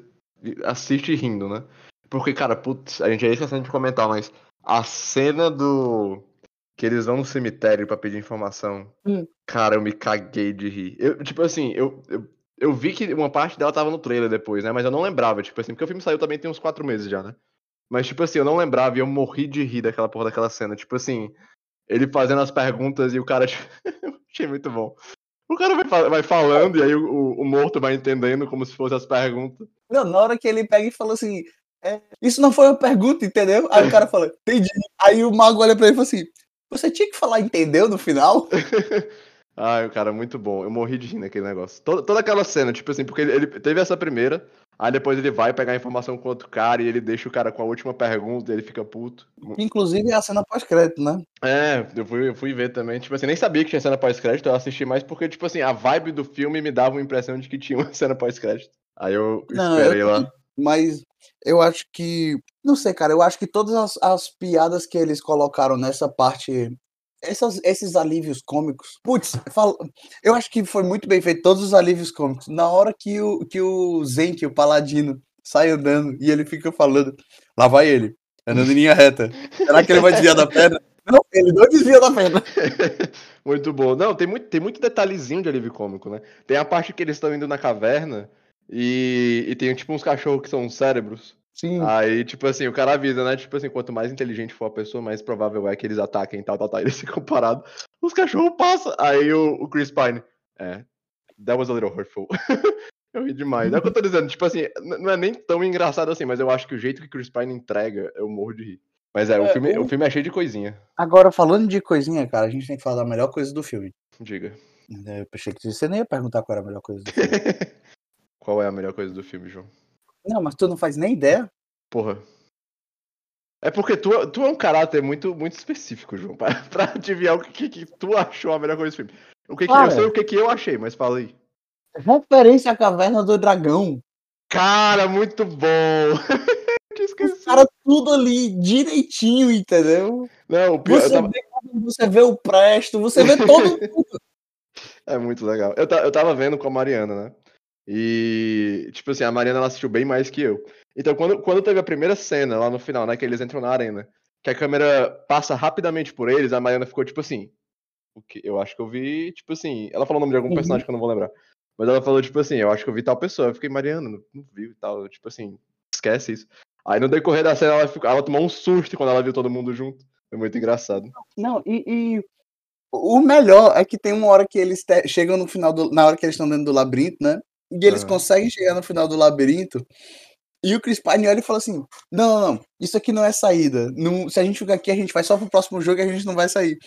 assiste rindo, né? Porque, cara, putz, a gente ia esquecendo de comentar, mas a cena do. Que eles vão no cemitério pra pedir informação. Hum. Cara, eu me caguei de rir. Eu, tipo assim, eu, eu, eu vi que uma parte dela tava no trailer depois, né? Mas eu não lembrava, tipo assim, porque o filme saiu também tem uns quatro meses já, né? Mas, tipo assim, eu não lembrava e eu morri de rir daquela porra daquela cena. Tipo assim, ele fazendo as perguntas e o cara. *laughs* tipo, achei muito bom. O cara vai, vai falando e aí o, o, morto vai entendendo como se fossem as perguntas. Não, na hora que ele pega e fala assim, é, isso não foi uma pergunta, entendeu? Aí o cara fala, entendi. Aí o mago olha pra ele e fala assim, você tinha que falar entendeu no final? *laughs* Ai, cara, muito bom. Eu morri de rir naquele negócio. Toda, toda aquela cena, tipo assim, porque ele, ele, teve essa primeira, aí depois ele vai pegar a informação com outro cara e ele deixa o cara com a última pergunta e ele fica puto. Inclusive é a cena pós-crédito, né? É, eu fui, eu fui ver também. Tipo assim, nem sabia que tinha cena pós-crédito, eu assisti mais porque, tipo assim, a vibe do filme me dava uma impressão de que tinha uma *laughs* cena pós-crédito. Aí eu Não, esperei eu, lá. Mas eu acho que. Não sei, cara. Eu acho que todas as, as piadas que eles colocaram nessa parte essas, esses alívios cômicos. Putz, falo, eu acho que foi muito bem feito todos os alívios cômicos. Na hora que o, que o Zenk, o paladino, sai andando e ele fica falando, lá vai ele, andando em linha reta. Será que ele vai desviar da perna? *laughs* Não, ele não desvia da perna. *laughs* muito bom. Não, tem muito, tem muito detalhezinho de alívio cômico, né? Tem a parte que eles estão indo na caverna e, e tem tipo uns cachorros que são cérebros. Sim. Aí, tipo assim, o cara avisa, né? Tipo assim, quanto mais inteligente for a pessoa, mais provável é que eles ataquem tal, tal, tal. *laughs* Eles ficam parados. Os cachorros passam. Aí o, o Chris Pine. É. That was a little hurtful. *laughs* eu ri demais. É o que eu tô dizendo. Tipo assim, não é nem tão engraçado assim, mas eu acho que o jeito que Chris Pine entrega, eu morro de rir. Mas é, é o, filme, o... o filme é cheio de coisinha. Agora, falando de coisinha, cara, a gente tem que falar da melhor coisa do filme. Diga. Eu achei que você nem ia perguntar qual era a melhor coisa do *laughs* filme. qual é a melhor coisa do filme, João? Não, mas tu não faz nem ideia? Porra. É porque tu, tu é um caráter muito, muito específico, João, *laughs* pra, pra adivinhar o que, que, tu achou a melhor coisa do filme. O que, que eu sei o que, que eu achei, mas fala aí. Referência à caverna do dragão. Cara, muito bom! *laughs* Os cara tudo ali direitinho, entendeu? Não, o pior, você, tava... vê, você vê o Presto, você vê todo *laughs* mundo. É muito legal. Eu, eu tava vendo com a Mariana, né? E, tipo assim, a Mariana ela assistiu bem mais que eu. Então, quando, quando teve a primeira cena lá no final, né, que eles entram na arena, que a câmera passa rapidamente por eles, a Mariana ficou tipo assim. O que eu acho que eu vi, tipo assim. Ela falou o nome de algum uhum. personagem que eu não vou lembrar. Mas ela falou, tipo assim, eu acho que eu vi tal pessoa. Eu fiquei, Mariana, não, não viu e tal. Tipo assim, esquece isso. Aí no decorrer da cena ela, ficou, ela tomou um susto quando ela viu todo mundo junto. Foi muito engraçado. Não, e, e o melhor é que tem uma hora que eles chegam no final do. Na hora que eles estão dentro do labirinto, né? E eles uhum. conseguem chegar no final do labirinto. E o Chris Pine olha e fala assim: não, não, não, isso aqui não é saída. Não, se a gente ficar aqui, a gente vai só pro próximo jogo e a gente não vai sair.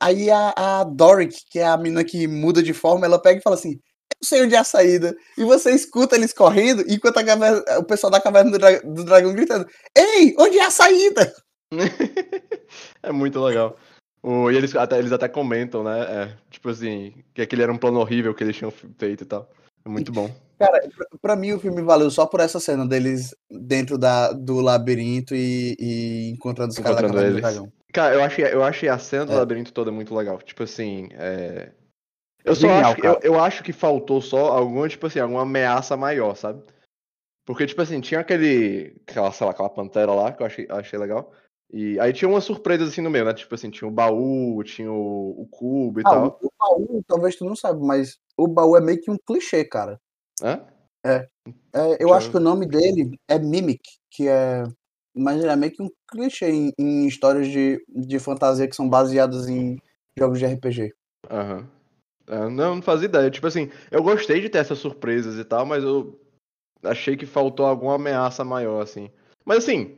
Aí a, a Doric, que é a menina que muda de forma, ela pega e fala assim: eu sei onde é a saída. E você escuta eles correndo, enquanto a caverna, o pessoal da caverna do, dra do dragão gritando: Ei, onde é a saída? *laughs* é muito legal. O, e eles até, eles até comentam, né? É, tipo assim, que aquele era um plano horrível que eles tinham feito e tal. É muito bom. Cara, pra mim o filme valeu só por essa cena deles dentro da, do labirinto e, e encontrando os caras da do dragão. Cara, eu achei, eu achei a cena do é. labirinto toda muito legal. Tipo assim, é... Eu só Genial, acho, que, eu, eu, acho que faltou só alguma, tipo assim, alguma ameaça maior, sabe? Porque, tipo assim, tinha aquele. Aquela, sei lá, aquela pantera lá que eu achei, achei legal. E aí tinha umas surpresas assim no meio, né? Tipo assim, tinha o baú, tinha o, o cubo e ah, tal. O, o baú, talvez tu não saiba, mas o baú é meio que um clichê, cara. É? É. é eu acho que o nome dele é Mimic, que é. Mas ele é meio que um clichê em, em histórias de, de fantasia que são baseadas em jogos de RPG. Aham. Uhum. não, não fazia ideia. Tipo assim, eu gostei de ter essas surpresas e tal, mas eu achei que faltou alguma ameaça maior, assim. Mas assim,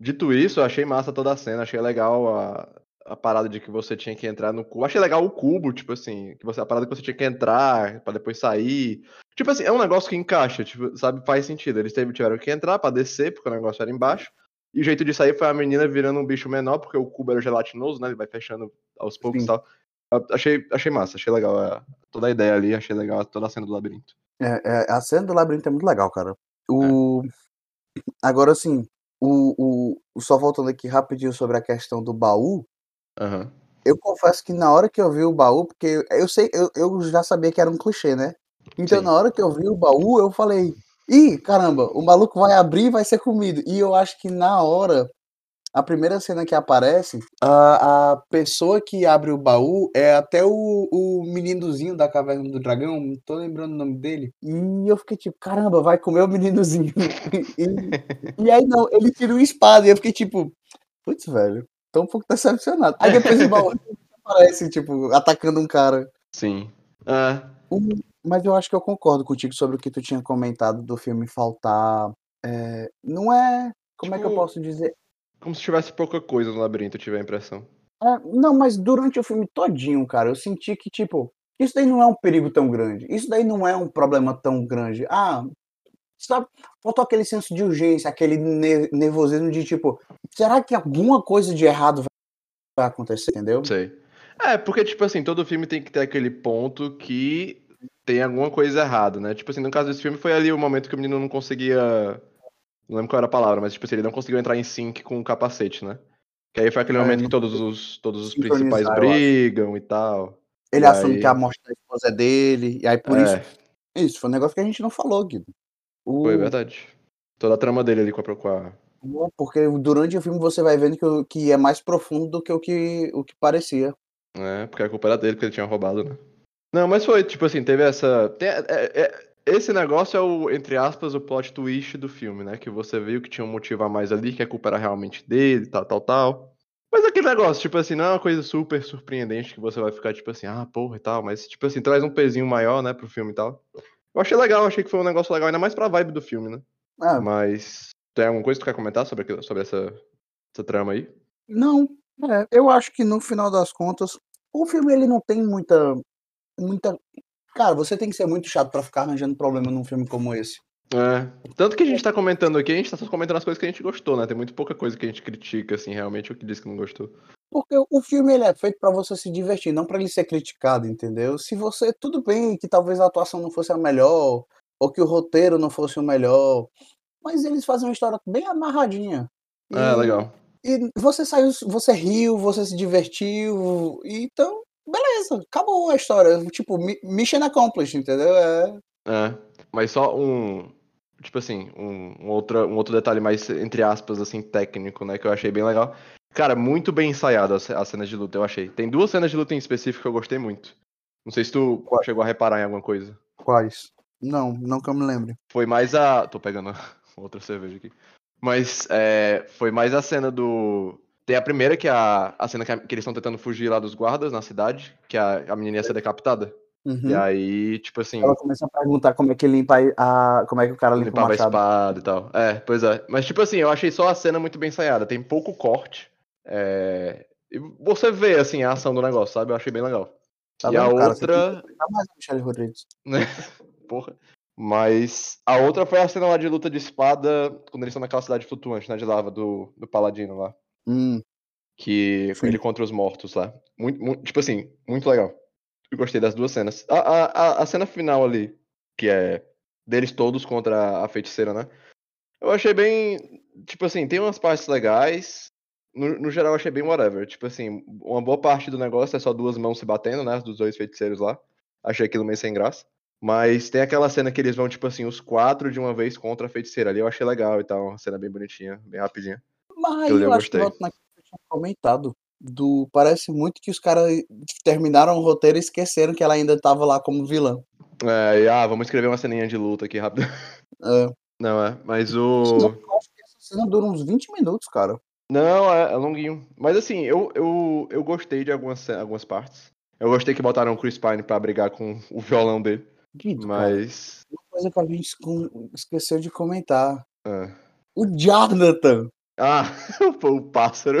dito isso, eu achei massa toda a cena, achei legal a, a parada de que você tinha que entrar no cubo. Achei legal o cubo, tipo assim, que você, a parada que você tinha que entrar para depois sair. Tipo assim, é um negócio que encaixa, tipo, sabe, faz sentido. Eles tiveram que entrar para descer, porque o negócio era embaixo. E o jeito de sair foi a menina virando um bicho menor, porque o cubo era gelatinoso, né? Ele vai fechando aos poucos e tal. Achei, achei massa, achei legal é, toda a ideia ali, achei legal toda a cena do labirinto. É, é, a cena do labirinto é muito legal, cara. O... É. Agora, assim, o, o, só voltando aqui rapidinho sobre a questão do baú, Uhum. Eu confesso que na hora que eu vi o baú, porque eu sei, eu, eu já sabia que era um clichê, né? Então Sim. na hora que eu vi o baú, eu falei, ih, caramba, o maluco vai abrir e vai ser comido. E eu acho que na hora, a primeira cena que aparece, a, a pessoa que abre o baú é até o, o meninozinho da Caverna do Dragão, não tô lembrando o nome dele. E eu fiquei tipo, caramba, vai comer o meninozinho. *laughs* e, e aí não, ele tira uma espada e eu fiquei tipo, putz, velho, Tô um pouco decepcionado. Aí depois o baú aparece, tipo, atacando um cara. Sim. É, Um- mas eu acho que eu concordo contigo sobre o que tu tinha comentado do filme faltar. é, não é. Como é que eu Tipo- posso dizer? Como se tivesse pouca coisa no labirinto, eu tive a impressão. É, não, mas durante o filme todinho, cara, eu senti que, tipo, isso daí não é um perigo tão grande. Isso daí não é um problema tão grande. Ah, sabe, faltou aquele senso de urgência, aquele ne- nervosismo de, tipo, será que alguma coisa de errado vai acontecer, entendeu? Sei. É, porque, tipo assim, todo filme tem que ter aquele ponto que tem alguma coisa errada, né? Tipo assim, no caso desse filme foi ali o momento que o menino não conseguia. Não lembro qual era a palavra, mas tipo assim, ele não conseguiu entrar em sync com o capacete, né? Que aí foi aquele É, momento que todos os, todos os principais brigam e tal. Ele E assume aí- que a morte da esposa é dele, e aí por isso. é, Isso, foi um negócio que a gente não falou, Guido. O- foi verdade. Toda a trama dele ali com a. Com a... Porque durante o filme você vai vendo que, o- que é mais profundo do que o que, o que parecia. É, porque a culpa era dele, porque ele tinha roubado, né? Não, mas foi, tipo assim, teve essa. tem- é- é- esse negócio é o, entre aspas, o plot twist do filme, né? Que você viu que tinha um motivo a mais ali, que a culpa era realmente dele, tal, tal, tal. Mas aquele negócio, tipo assim, não é uma coisa super surpreendente que você vai ficar, tipo assim, ah, porra e tal, mas, tipo assim, traz um pezinho maior, né, pro filme e tal. Eu achei legal, achei que foi um negócio legal, ainda mais pra vibe do filme, né? Ah, Mas. Tem alguma coisa que tu quer comentar sobre, aquilo, sobre essa, essa trama aí? Não, é, eu acho que no final das contas, o filme ele não tem muita. muita. Cara, você tem que ser muito chato pra ficar arranjando problema num filme como esse. É. Tanto que a gente tá comentando aqui, a gente tá só comentando as coisas que a gente gostou, né? Tem muito pouca coisa que a gente critica, assim, realmente, o que diz que não gostou. Porque o filme ele é feito pra você se divertir, não pra ele ser criticado, entendeu? Se você. Tudo bem que talvez a atuação não fosse a melhor, ou que o roteiro não fosse o melhor, mas eles fazem uma história bem amarradinha. E- É, legal. E você saiu, você riu, você se divertiu, então, beleza, acabou a história. Tipo, mi- mission accomplished, entendeu? É. É. Mas só um. Tipo assim, um, um, outra, um outro detalhe mais, entre aspas, assim, técnico, né? Que eu achei bem legal. Cara, muito bem ensaiado as, as cenas de luta, eu achei. Tem duas cenas de luta em específico que eu gostei muito. Não sei se tu Qual? chegou a reparar em alguma coisa. Quais? Não, não que eu me lembre. Foi mais a. Tô pegando *laughs* outra cerveja aqui. Mas é, foi mais a cena do. Tem a primeira, que é a, a cena que, a- que eles estão tentando fugir lá dos guardas na cidade, que a, a menina ia ser decapitada. Uhum. E aí, tipo assim, Ela começa a perguntar como é que limpa a. Como é que o cara limpa o limpava a espada e tal. É, pois é. Mas, tipo assim, eu achei só a cena muito bem ensaiada. Tem pouco corte. É... E você vê, assim, a ação do negócio, sabe? Eu achei bem legal. Tá e a vendo, cara? Outra. mais a Michelle Rodrigues. *laughs* Porra. Mas a outra foi a cena lá de luta de espada, quando eles estão naquela cidade flutuante, né? De lava, do, do Paladino lá. Hum, Que Sim. ele contra os mortos lá. Muito, muito- tipo assim, muito legal. Eu gostei das duas cenas. A, a, a, a cena final ali, que é deles todos contra a feiticeira, né? Eu achei bem. Tipo assim, tem umas partes legais. No, no geral, eu achei bem whatever. Tipo assim, uma boa parte do negócio é só duas mãos se batendo, né? Dos dois feiticeiros lá. Achei aquilo meio sem graça. Mas tem aquela cena que eles vão, tipo assim, os quatro de uma vez contra a feiticeira ali. Eu achei legal e tal. Uma cena bem bonitinha, bem rapidinha. Mas aí Aquilo ali eu, eu acho que volto naquilo que eu tinha comentado. Do, parece muito que os caras terminaram o roteiro e esqueceram que ela ainda tava lá como vilã. É, e, ah, vamos escrever uma ceninha de luta aqui rápido. É. Não, é. Mas Não, o. eu acho que essa cena dura uns 20 minutos, cara. Não, é, é longuinho. Mas assim, eu, eu, eu gostei de algumas, algumas partes. Eu gostei que botaram o Chris Pine pra brigar com o violão dele. Cara, Mas. uma coisa que a gente esqueceu de comentar. é. O Jonathan. Ah, *laughs* foi o pássaro.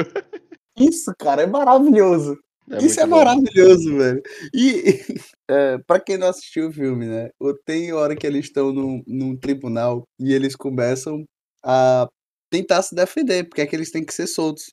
Isso, cara, é maravilhoso. É Isso é bom. maravilhoso, velho. E, *laughs* é, pra quem não assistiu o filme, né? Tem hora que eles estão num, num tribunal e eles começam a tentar se defender, porque é que eles têm que ser soltos.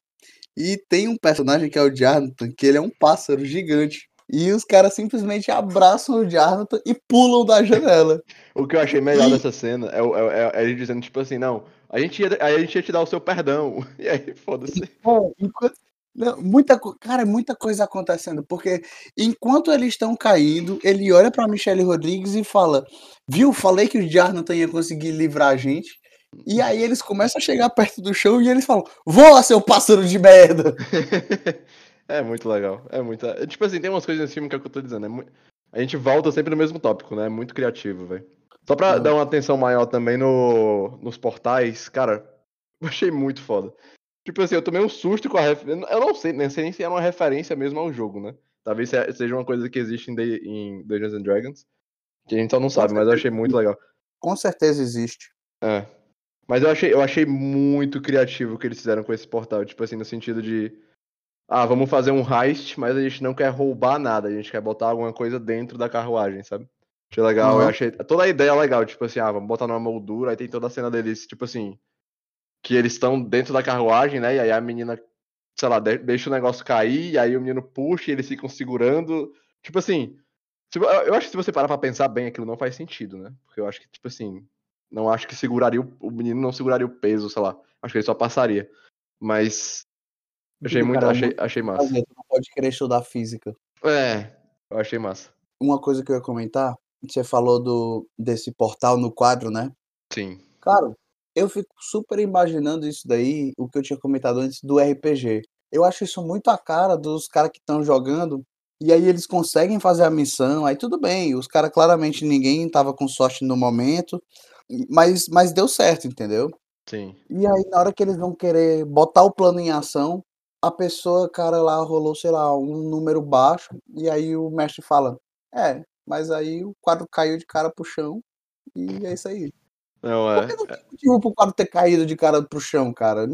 E tem um personagem que é o Jarnatan, que ele é um pássaro gigante. E os caras simplesmente abraçam o Jarnatan e pulam da janela. O que eu achei melhor E- dessa cena é, o- é, é ele dizendo, tipo assim, não, a gente, ia, a gente ia te dar o seu perdão. *laughs* E aí, foda-se. Bom, enquanto- não, muita, cara, muita coisa acontecendo, porque enquanto eles estão caindo, ele olha pra Michelle Rodrigues e fala: Viu, falei que o Jarnatan ia conseguir livrar a gente. E aí eles começam a chegar perto do chão e eles falam: Voa, seu pássaro de merda! *laughs* é muito legal. É muito. é, tipo assim, tem umas coisas nesse filme que é o que eu tô dizendo. é mui- A gente volta sempre no mesmo tópico, né? É muito criativo, velho. Só pra É. dar uma atenção maior também no, nos portais, cara, *laughs* eu achei muito foda. Tipo assim, eu tomei um susto com a referência. Eu não sei, nem sei nem se era uma referência mesmo ao jogo, né? Talvez seja uma coisa que existe em, Dungeons and Dragons, que a gente só não sabe, mas eu achei muito legal. Com certeza existe. É. Mas eu achei, eu achei muito criativo o que eles fizeram com esse portal, tipo assim, no sentido de ah, vamos fazer um heist, mas a gente não quer roubar nada, a gente quer botar alguma coisa dentro da carruagem, sabe? Achei legal, uhum. eu achei toda a ideia legal, tipo assim, ah, vamos botar numa moldura, aí tem toda a cena deles, tipo assim, que eles estão dentro da carruagem, né? E aí a menina, sei lá, deixa o negócio cair, e aí o menino puxa e eles ficam segurando. Tipo assim, eu acho que se você parar pra pensar bem, aquilo não faz sentido, né? Porque eu acho que, tipo assim, não acho que seguraria o, o menino não seguraria o peso, sei lá. Acho que ele só passaria. Mas achei muito, cara, achei, achei massa. Tu não pode querer estudar física. É, eu achei massa. Uma coisa que eu ia comentar, você falou do desse portal no quadro, né? Sim. Cara, eu fico super imaginando isso daí, o que eu tinha comentado antes do RPG. Eu acho isso muito a cara dos caras que estão jogando e aí eles conseguem fazer a missão, aí tudo bem, os caras claramente ninguém tava com sorte no momento, mas, mas deu certo, entendeu? Sim. E aí na hora que eles vão querer botar o plano em ação, a pessoa, cara, lá rolou, sei lá, um número baixo, e aí o mestre fala, é, mas aí o quadro caiu de cara pro chão, e é isso aí. Não é. Porque não tem motivo pro quadro ter caído de cara pro chão, cara.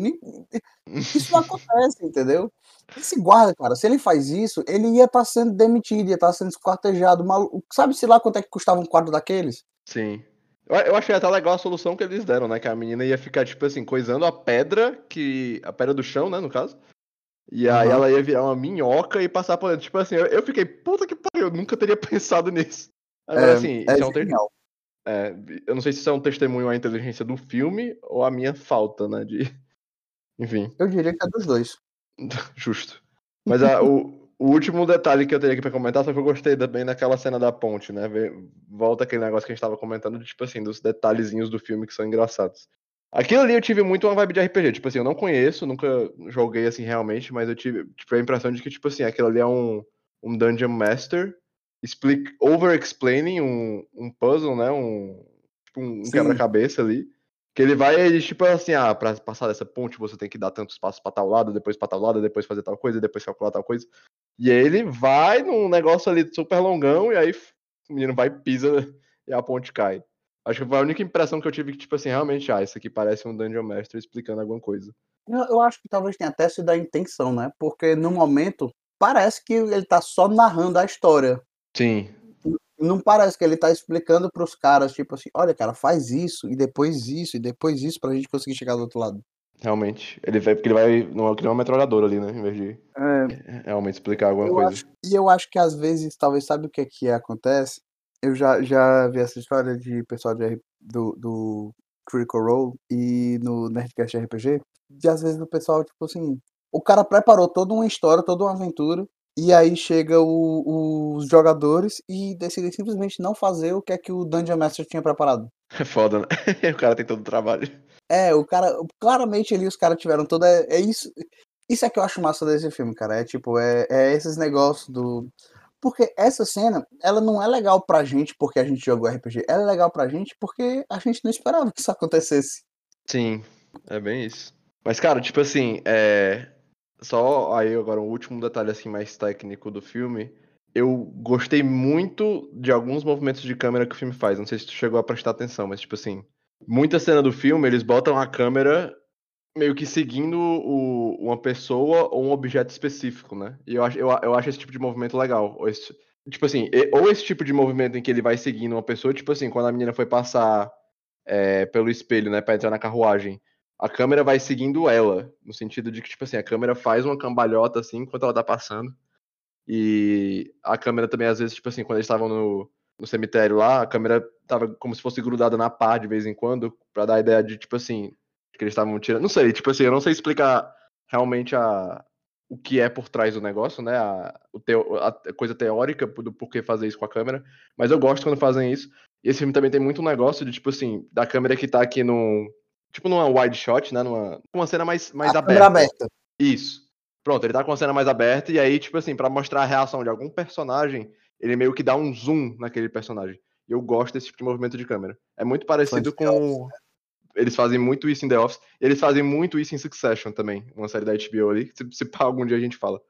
Isso não *laughs* acontece, entendeu? Esse guarda, cara, se ele faz isso, ele ia estar tá sendo demitido, ia estar tá sendo esquartejado. Malu... Sabe-se lá quanto é que custava um quadro daqueles? Sim. Eu achei até legal a solução que eles deram, né? Que a menina ia ficar, tipo assim, coisando a pedra, que. A pedra do chão, né, no caso. E aí uhum. ela ia virar uma minhoca e passar por dentro. Tipo assim, eu, eu fiquei, puta que pariu, eu nunca teria *laughs* pensado nisso. Agora, é, assim, é, isso é um genial. É, eu não sei se isso é um testemunho à inteligência do filme ou a minha falta, né? De... *laughs* Enfim. Eu diria que é dos dois. *laughs* Justo. Mas a, o, o, último detalhe que eu teria aqui pra comentar foi que eu gostei também daquela cena da ponte, né? Volta aquele negócio que a gente tava comentando, de, tipo assim, dos detalhezinhos do filme que são engraçados. Aquilo ali eu tive muito uma vibe de RPG. Tipo assim, eu não conheço, nunca joguei assim realmente, mas eu tive tipo, a impressão de que, tipo assim, aquilo ali é um, um Dungeon Master over-explaining um, um puzzle, né? Um, tipo, um quebra-cabeça ali. Que ele vai, ele, tipo assim, ah, pra passar dessa ponte você tem que dar tantos passos pra tal lado, depois pra tal lado, depois fazer tal coisa, depois calcular tal coisa. E aí ele vai num negócio ali super longão, e aí o menino vai, pisa *laughs* e a ponte cai. Acho que foi a única impressão que eu tive que, tipo assim, realmente, ah, isso aqui parece um Dungeon Master explicando alguma coisa. Eu, eu acho que talvez tenha até sido a intenção, né? Porque no momento parece que ele tá só narrando a história. Sim. Não parece que ele tá explicando para os caras, tipo assim, olha, cara, faz isso, e depois isso, e depois isso, pra gente conseguir chegar do outro lado. Realmente. Ele vai, porque ele vai não criar uma metralhadora ali, né? Em vez de é, realmente explicar alguma coisa. Acho, e eu acho que às vezes, talvez, sabe o que é que acontece? Eu já, já vi essa história de pessoal de, do, do Critical Role e no Nerdcast RPG, de às vezes o pessoal, tipo assim, o cara preparou toda uma história, toda uma aventura, e aí chega o, os jogadores e decidem simplesmente não fazer o que é que o Dungeon Master tinha preparado. *laughs* É foda, né? *laughs* o cara tem todo o trabalho. É, o cara. Claramente ali os caras tiveram toda. É, é isso. Isso é que eu acho massa desse filme, cara. É tipo, é, é esses negócios do. Porque essa cena, ela não é legal pra gente porque a gente jogou RPG. Ela é legal pra gente porque a gente não esperava que isso acontecesse. Sim, é bem isso. Mas, cara, tipo assim, é só aí agora um último detalhe assim mais técnico do filme. Eu gostei muito de alguns movimentos de câmera que o filme faz. Não sei se tu chegou a prestar atenção, mas tipo assim, muita cena do filme eles botam a câmera meio que seguindo o, uma pessoa ou um objeto específico, né? E eu acho, eu, eu acho esse tipo de movimento legal. Ou esse, tipo assim, ou esse tipo de movimento em que ele vai seguindo uma pessoa, tipo assim, quando a menina foi passar é, pelo espelho, né, pra entrar na carruagem a câmera vai seguindo ela, no sentido de que, tipo assim, a câmera faz uma cambalhota, assim, enquanto ela tá passando. E a câmera também, às vezes, tipo assim, quando eles estavam no, no cemitério lá, a câmera tava como se fosse grudada na pá de vez em quando, para dar a ideia de, tipo assim, que eles estavam tirando. Não sei, tipo assim, eu não sei explicar realmente a, o que é por trás do negócio, né? A, o teo, a coisa teórica do porquê fazer isso com a câmera. Mas eu gosto quando fazem isso. E esse filme também tem muito negócio de, tipo assim, da câmera que tá aqui no, tipo numa wide shot, né? Numa uma cena mais, mais aberta. aberta. Isso. Pronto, ele tá com a cena mais aberta, e aí, tipo assim, para mostrar a reação de algum personagem, ele meio que dá um zoom naquele personagem. E eu gosto desse tipo de movimento de câmera. É muito parecido com. Eles fazem muito isso em The Office. E eles fazem muito isso em Succession também, uma série da HBO ali. Se, se algum dia a gente fala.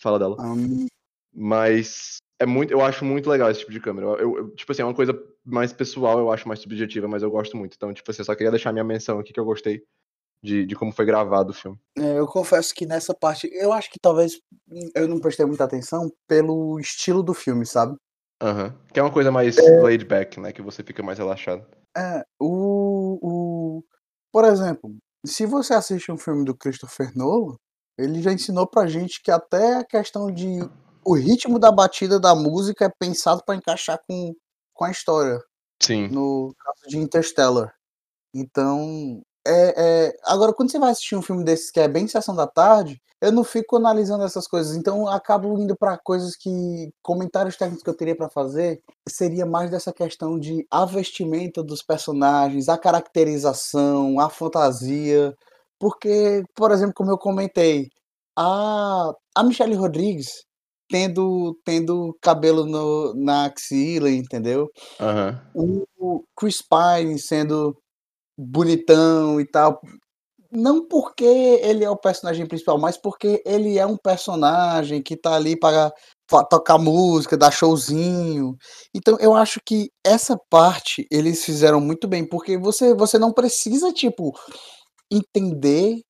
Fala dela. Um... Mas é muito, eu acho muito legal esse tipo de câmera. Eu, eu, tipo assim, é uma coisa mais pessoal, eu acho mais subjetiva, mas eu gosto muito. Então, tipo assim, eu só queria deixar minha menção aqui que eu gostei de, de como foi gravado o filme. É, eu confesso que nessa parte, eu acho que talvez eu não prestei muita atenção pelo estilo do filme, sabe? Aham. Uhum. Que é uma coisa mais é... laid back, né? Que você fica mais relaxado. É, o. Por exemplo, se você assiste um filme do Christopher Nolan, ele já ensinou pra gente que até a questão de. O ritmo da batida da música é pensado para encaixar com, com a história. Sim. No caso de Interstellar. Então, é, é, agora, quando você vai assistir um filme desses que é bem sessão da tarde, eu não fico analisando essas coisas. Então, eu acabo indo para coisas que. Comentários técnicos que eu teria para fazer seria mais dessa questão de a vestimenta dos personagens, a caracterização, a fantasia. Porque, por exemplo, como eu comentei, a, a Michelle Rodrigues tendo, tendo cabelo no, na axila, entendeu? Uhum. O Chris Pine sendo bonitão e tal. Não porque ele é o personagem principal, mas porque ele é um personagem que tá ali para tocar música, dar showzinho. Então eu acho que essa parte eles fizeram muito bem, porque você, você não precisa, tipo, entender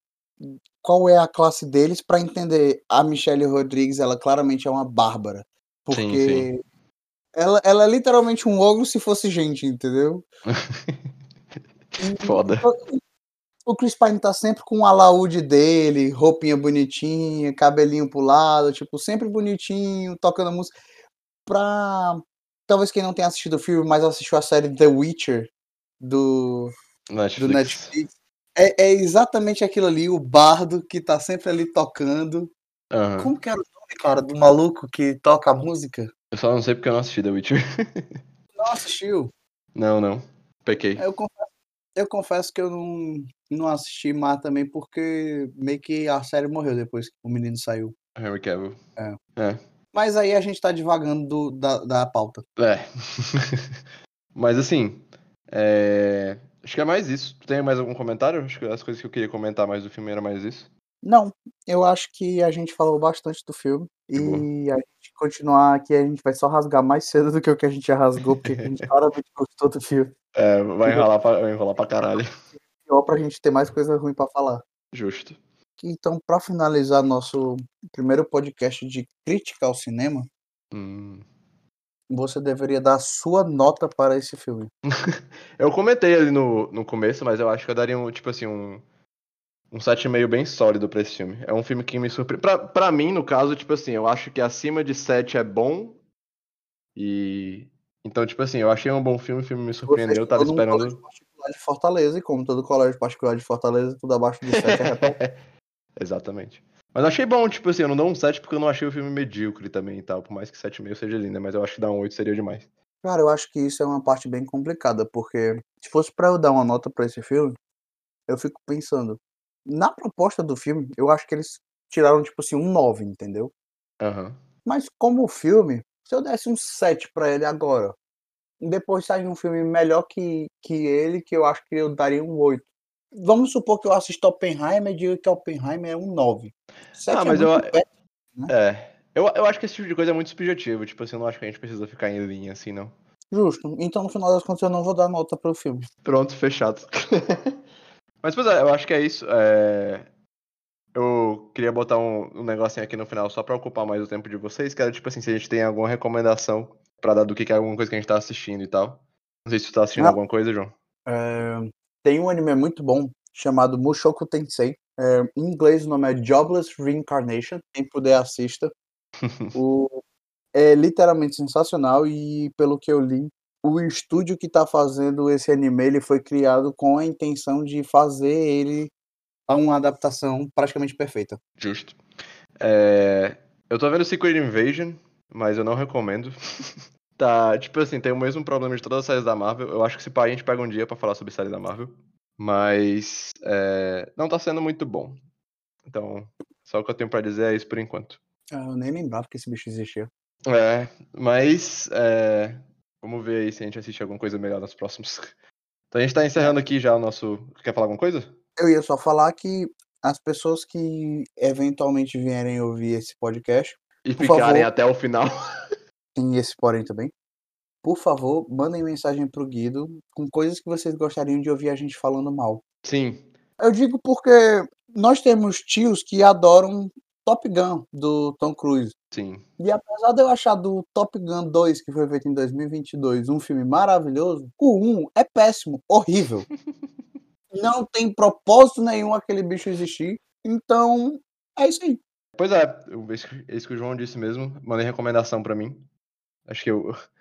qual é a classe deles para entender a Michelle Rodrigues, ela claramente é uma bárbara. Porque sim, sim. Ela, ela é literalmente um ogro se fosse gente, entendeu? *laughs* *laughs* Foda. O Chris Pine tá sempre com o alaúde dele, roupinha bonitinha, cabelinho pro lado, tipo, sempre bonitinho, tocando música. Pra. Talvez quem não tenha assistido o filme, mas assistiu a série The Witcher do Netflix. Do Netflix. É, é, exatamente aquilo ali, o bardo que tá sempre ali tocando. Uhum. Como que era o nome, cara, do maluco que toca a música? Eu só não sei porque eu não assisti The Witcher. Não assistiu? Não, não. Pequei. Eu confesso eu confesso que eu não, não assisti mais também, porque meio que a série morreu depois que o menino saiu. Henry Cavill. É. é. Mas aí a gente tá divagando do, da, da pauta. É. *laughs* Mas assim, é... acho que é mais isso. Tem mais algum comentário? Acho que as coisas que eu queria comentar mais do filme era mais isso. Não, eu acho que a gente falou bastante do filme. E a gente continuar aqui, a gente vai só rasgar mais cedo do que o que a gente já rasgou, porque a gente claramente gostou do filme. É, vai enrolar pra, vai enrolar pra caralho. Pior pra gente ter mais coisa ruim pra falar. Justo. Então, pra finalizar nosso primeiro podcast de crítica ao cinema, hum. você deveria dar a sua nota para esse filme. *laughs* eu comentei ali no, no começo, mas eu acho que eu daria um, tipo assim, um, um 7,5 bem sólido pra esse filme. É um filme que me surpreende. Pra, pra mim, no caso, tipo assim, eu acho que acima de 7 é bom. E então, tipo assim, eu achei um bom filme, o filme me surpreendeu, eu tava esperando. Um particular de Fortaleza, e como todo colégio particular de Fortaleza, tudo abaixo de 7 é *laughs* Exatamente. Mas achei bom, tipo assim, eu não dou um 7 porque eu não achei o filme medíocre também e tal. Por mais que 7,5 seja lindo, mas eu acho que dar um 8 seria demais. Cara, eu acho que isso é uma parte bem complicada, porque se fosse para eu dar uma nota para esse filme, eu fico pensando, na proposta do filme, eu acho que eles tiraram, tipo assim, um 9, entendeu? Uhum. Mas como filme, se eu desse um 7 para ele agora, depois sai um filme melhor que, que ele, que eu acho que eu daria um 8. Vamos supor que eu assisto Oppenheimer e diga que Oppenheimer é um 9. 7 ah, é mas é eu. Perto, né? É. Eu, eu acho que esse tipo de coisa é muito subjetivo. Tipo assim, eu não acho que a gente precisa ficar em linha assim, não. Justo. Então, no final das contas, eu não vou dar nota pro filme. Pronto, fechado. *laughs* mas, pois é, eu acho que é isso. É... Eu queria botar um, um negocinho aqui no final só pra ocupar mais o tempo de vocês, que era tipo assim, se a gente tem alguma recomendação pra dar do que, que é alguma coisa que a gente tá assistindo e tal. Não sei se tu tá assistindo ah, alguma coisa, João. É, tem um anime muito bom chamado Mushoku Tensei. É, em inglês o nome é Jobless Reincarnation. Quem puder assista. *laughs* o, é literalmente sensacional e pelo que eu li, o estúdio que tá fazendo esse anime ele foi criado com a intenção de fazer ele a uma adaptação praticamente perfeita. Justo. É, eu tô vendo Secret Invasion, mas eu não recomendo. *laughs* tá, tipo assim, tem o mesmo problema de todas as séries da Marvel. Eu acho que se pá, a gente pega um dia para falar sobre série da Marvel. Mas é, não tá sendo muito bom. Então, só o que eu tenho para dizer é isso por enquanto. Ah, eu nem lembrava que esse bicho existia. É, mas é, vamos ver aí se a gente assiste alguma coisa melhor nos próximos. *laughs* Então a gente tá encerrando aqui já o nosso. Quer falar alguma coisa? Eu ia só falar que as pessoas que eventualmente vierem ouvir esse podcast, E ficarem favor. até o final. *laughs* Tem esse porém também. Por favor, mandem mensagem pro Guido com coisas que vocês gostariam de ouvir a gente falando mal. Sim. Eu digo porque nós temos tios que adoram Top Gun do Tom Cruise. Sim. E apesar de eu achar do Top Gun 2, que foi feito em 2022, um filme maravilhoso, o 1 é péssimo, horrível. *laughs* Não tem propósito nenhum aquele bicho existir. Então, é isso aí. Pois é, isso que- o João disse mesmo. Mandei recomendação pra mim. Acho que eu, *laughs*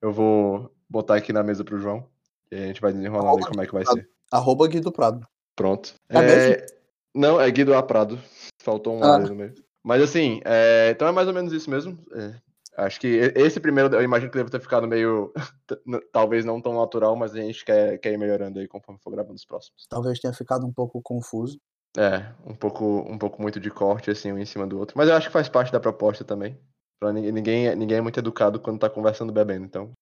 eu vou botar aqui na mesa pro João. E a gente vai desenrolando aí como é que vai ser. Arroba Guido Prado. Pronto. É mesmo? Não, é Guido A. Prado. Faltou um Ah. Ali no meio. Mas assim, é, então é mais ou menos isso mesmo. É, acho que esse primeiro, eu imagino que deve ter ficado meio. *laughs* Talvez não tão natural, mas a gente quer, quer ir melhorando aí conforme for gravando os próximos. Talvez tenha ficado um pouco confuso. É, um pouco, um pouco muito de corte, assim, um em cima do outro. Mas eu acho que faz parte da proposta também. Pra ninguém, ninguém, ninguém é muito educado quando tá conversando bebendo, então.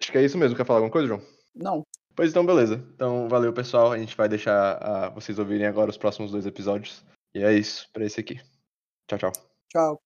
Acho que é isso mesmo. Quer falar alguma coisa, João? Não. Pois então, beleza. Então, valeu, pessoal. A gente vai deixar ah, vocês ouvirem agora os próximos dois episódios. E é isso pra esse aqui. Tchau, tchau. Tchau.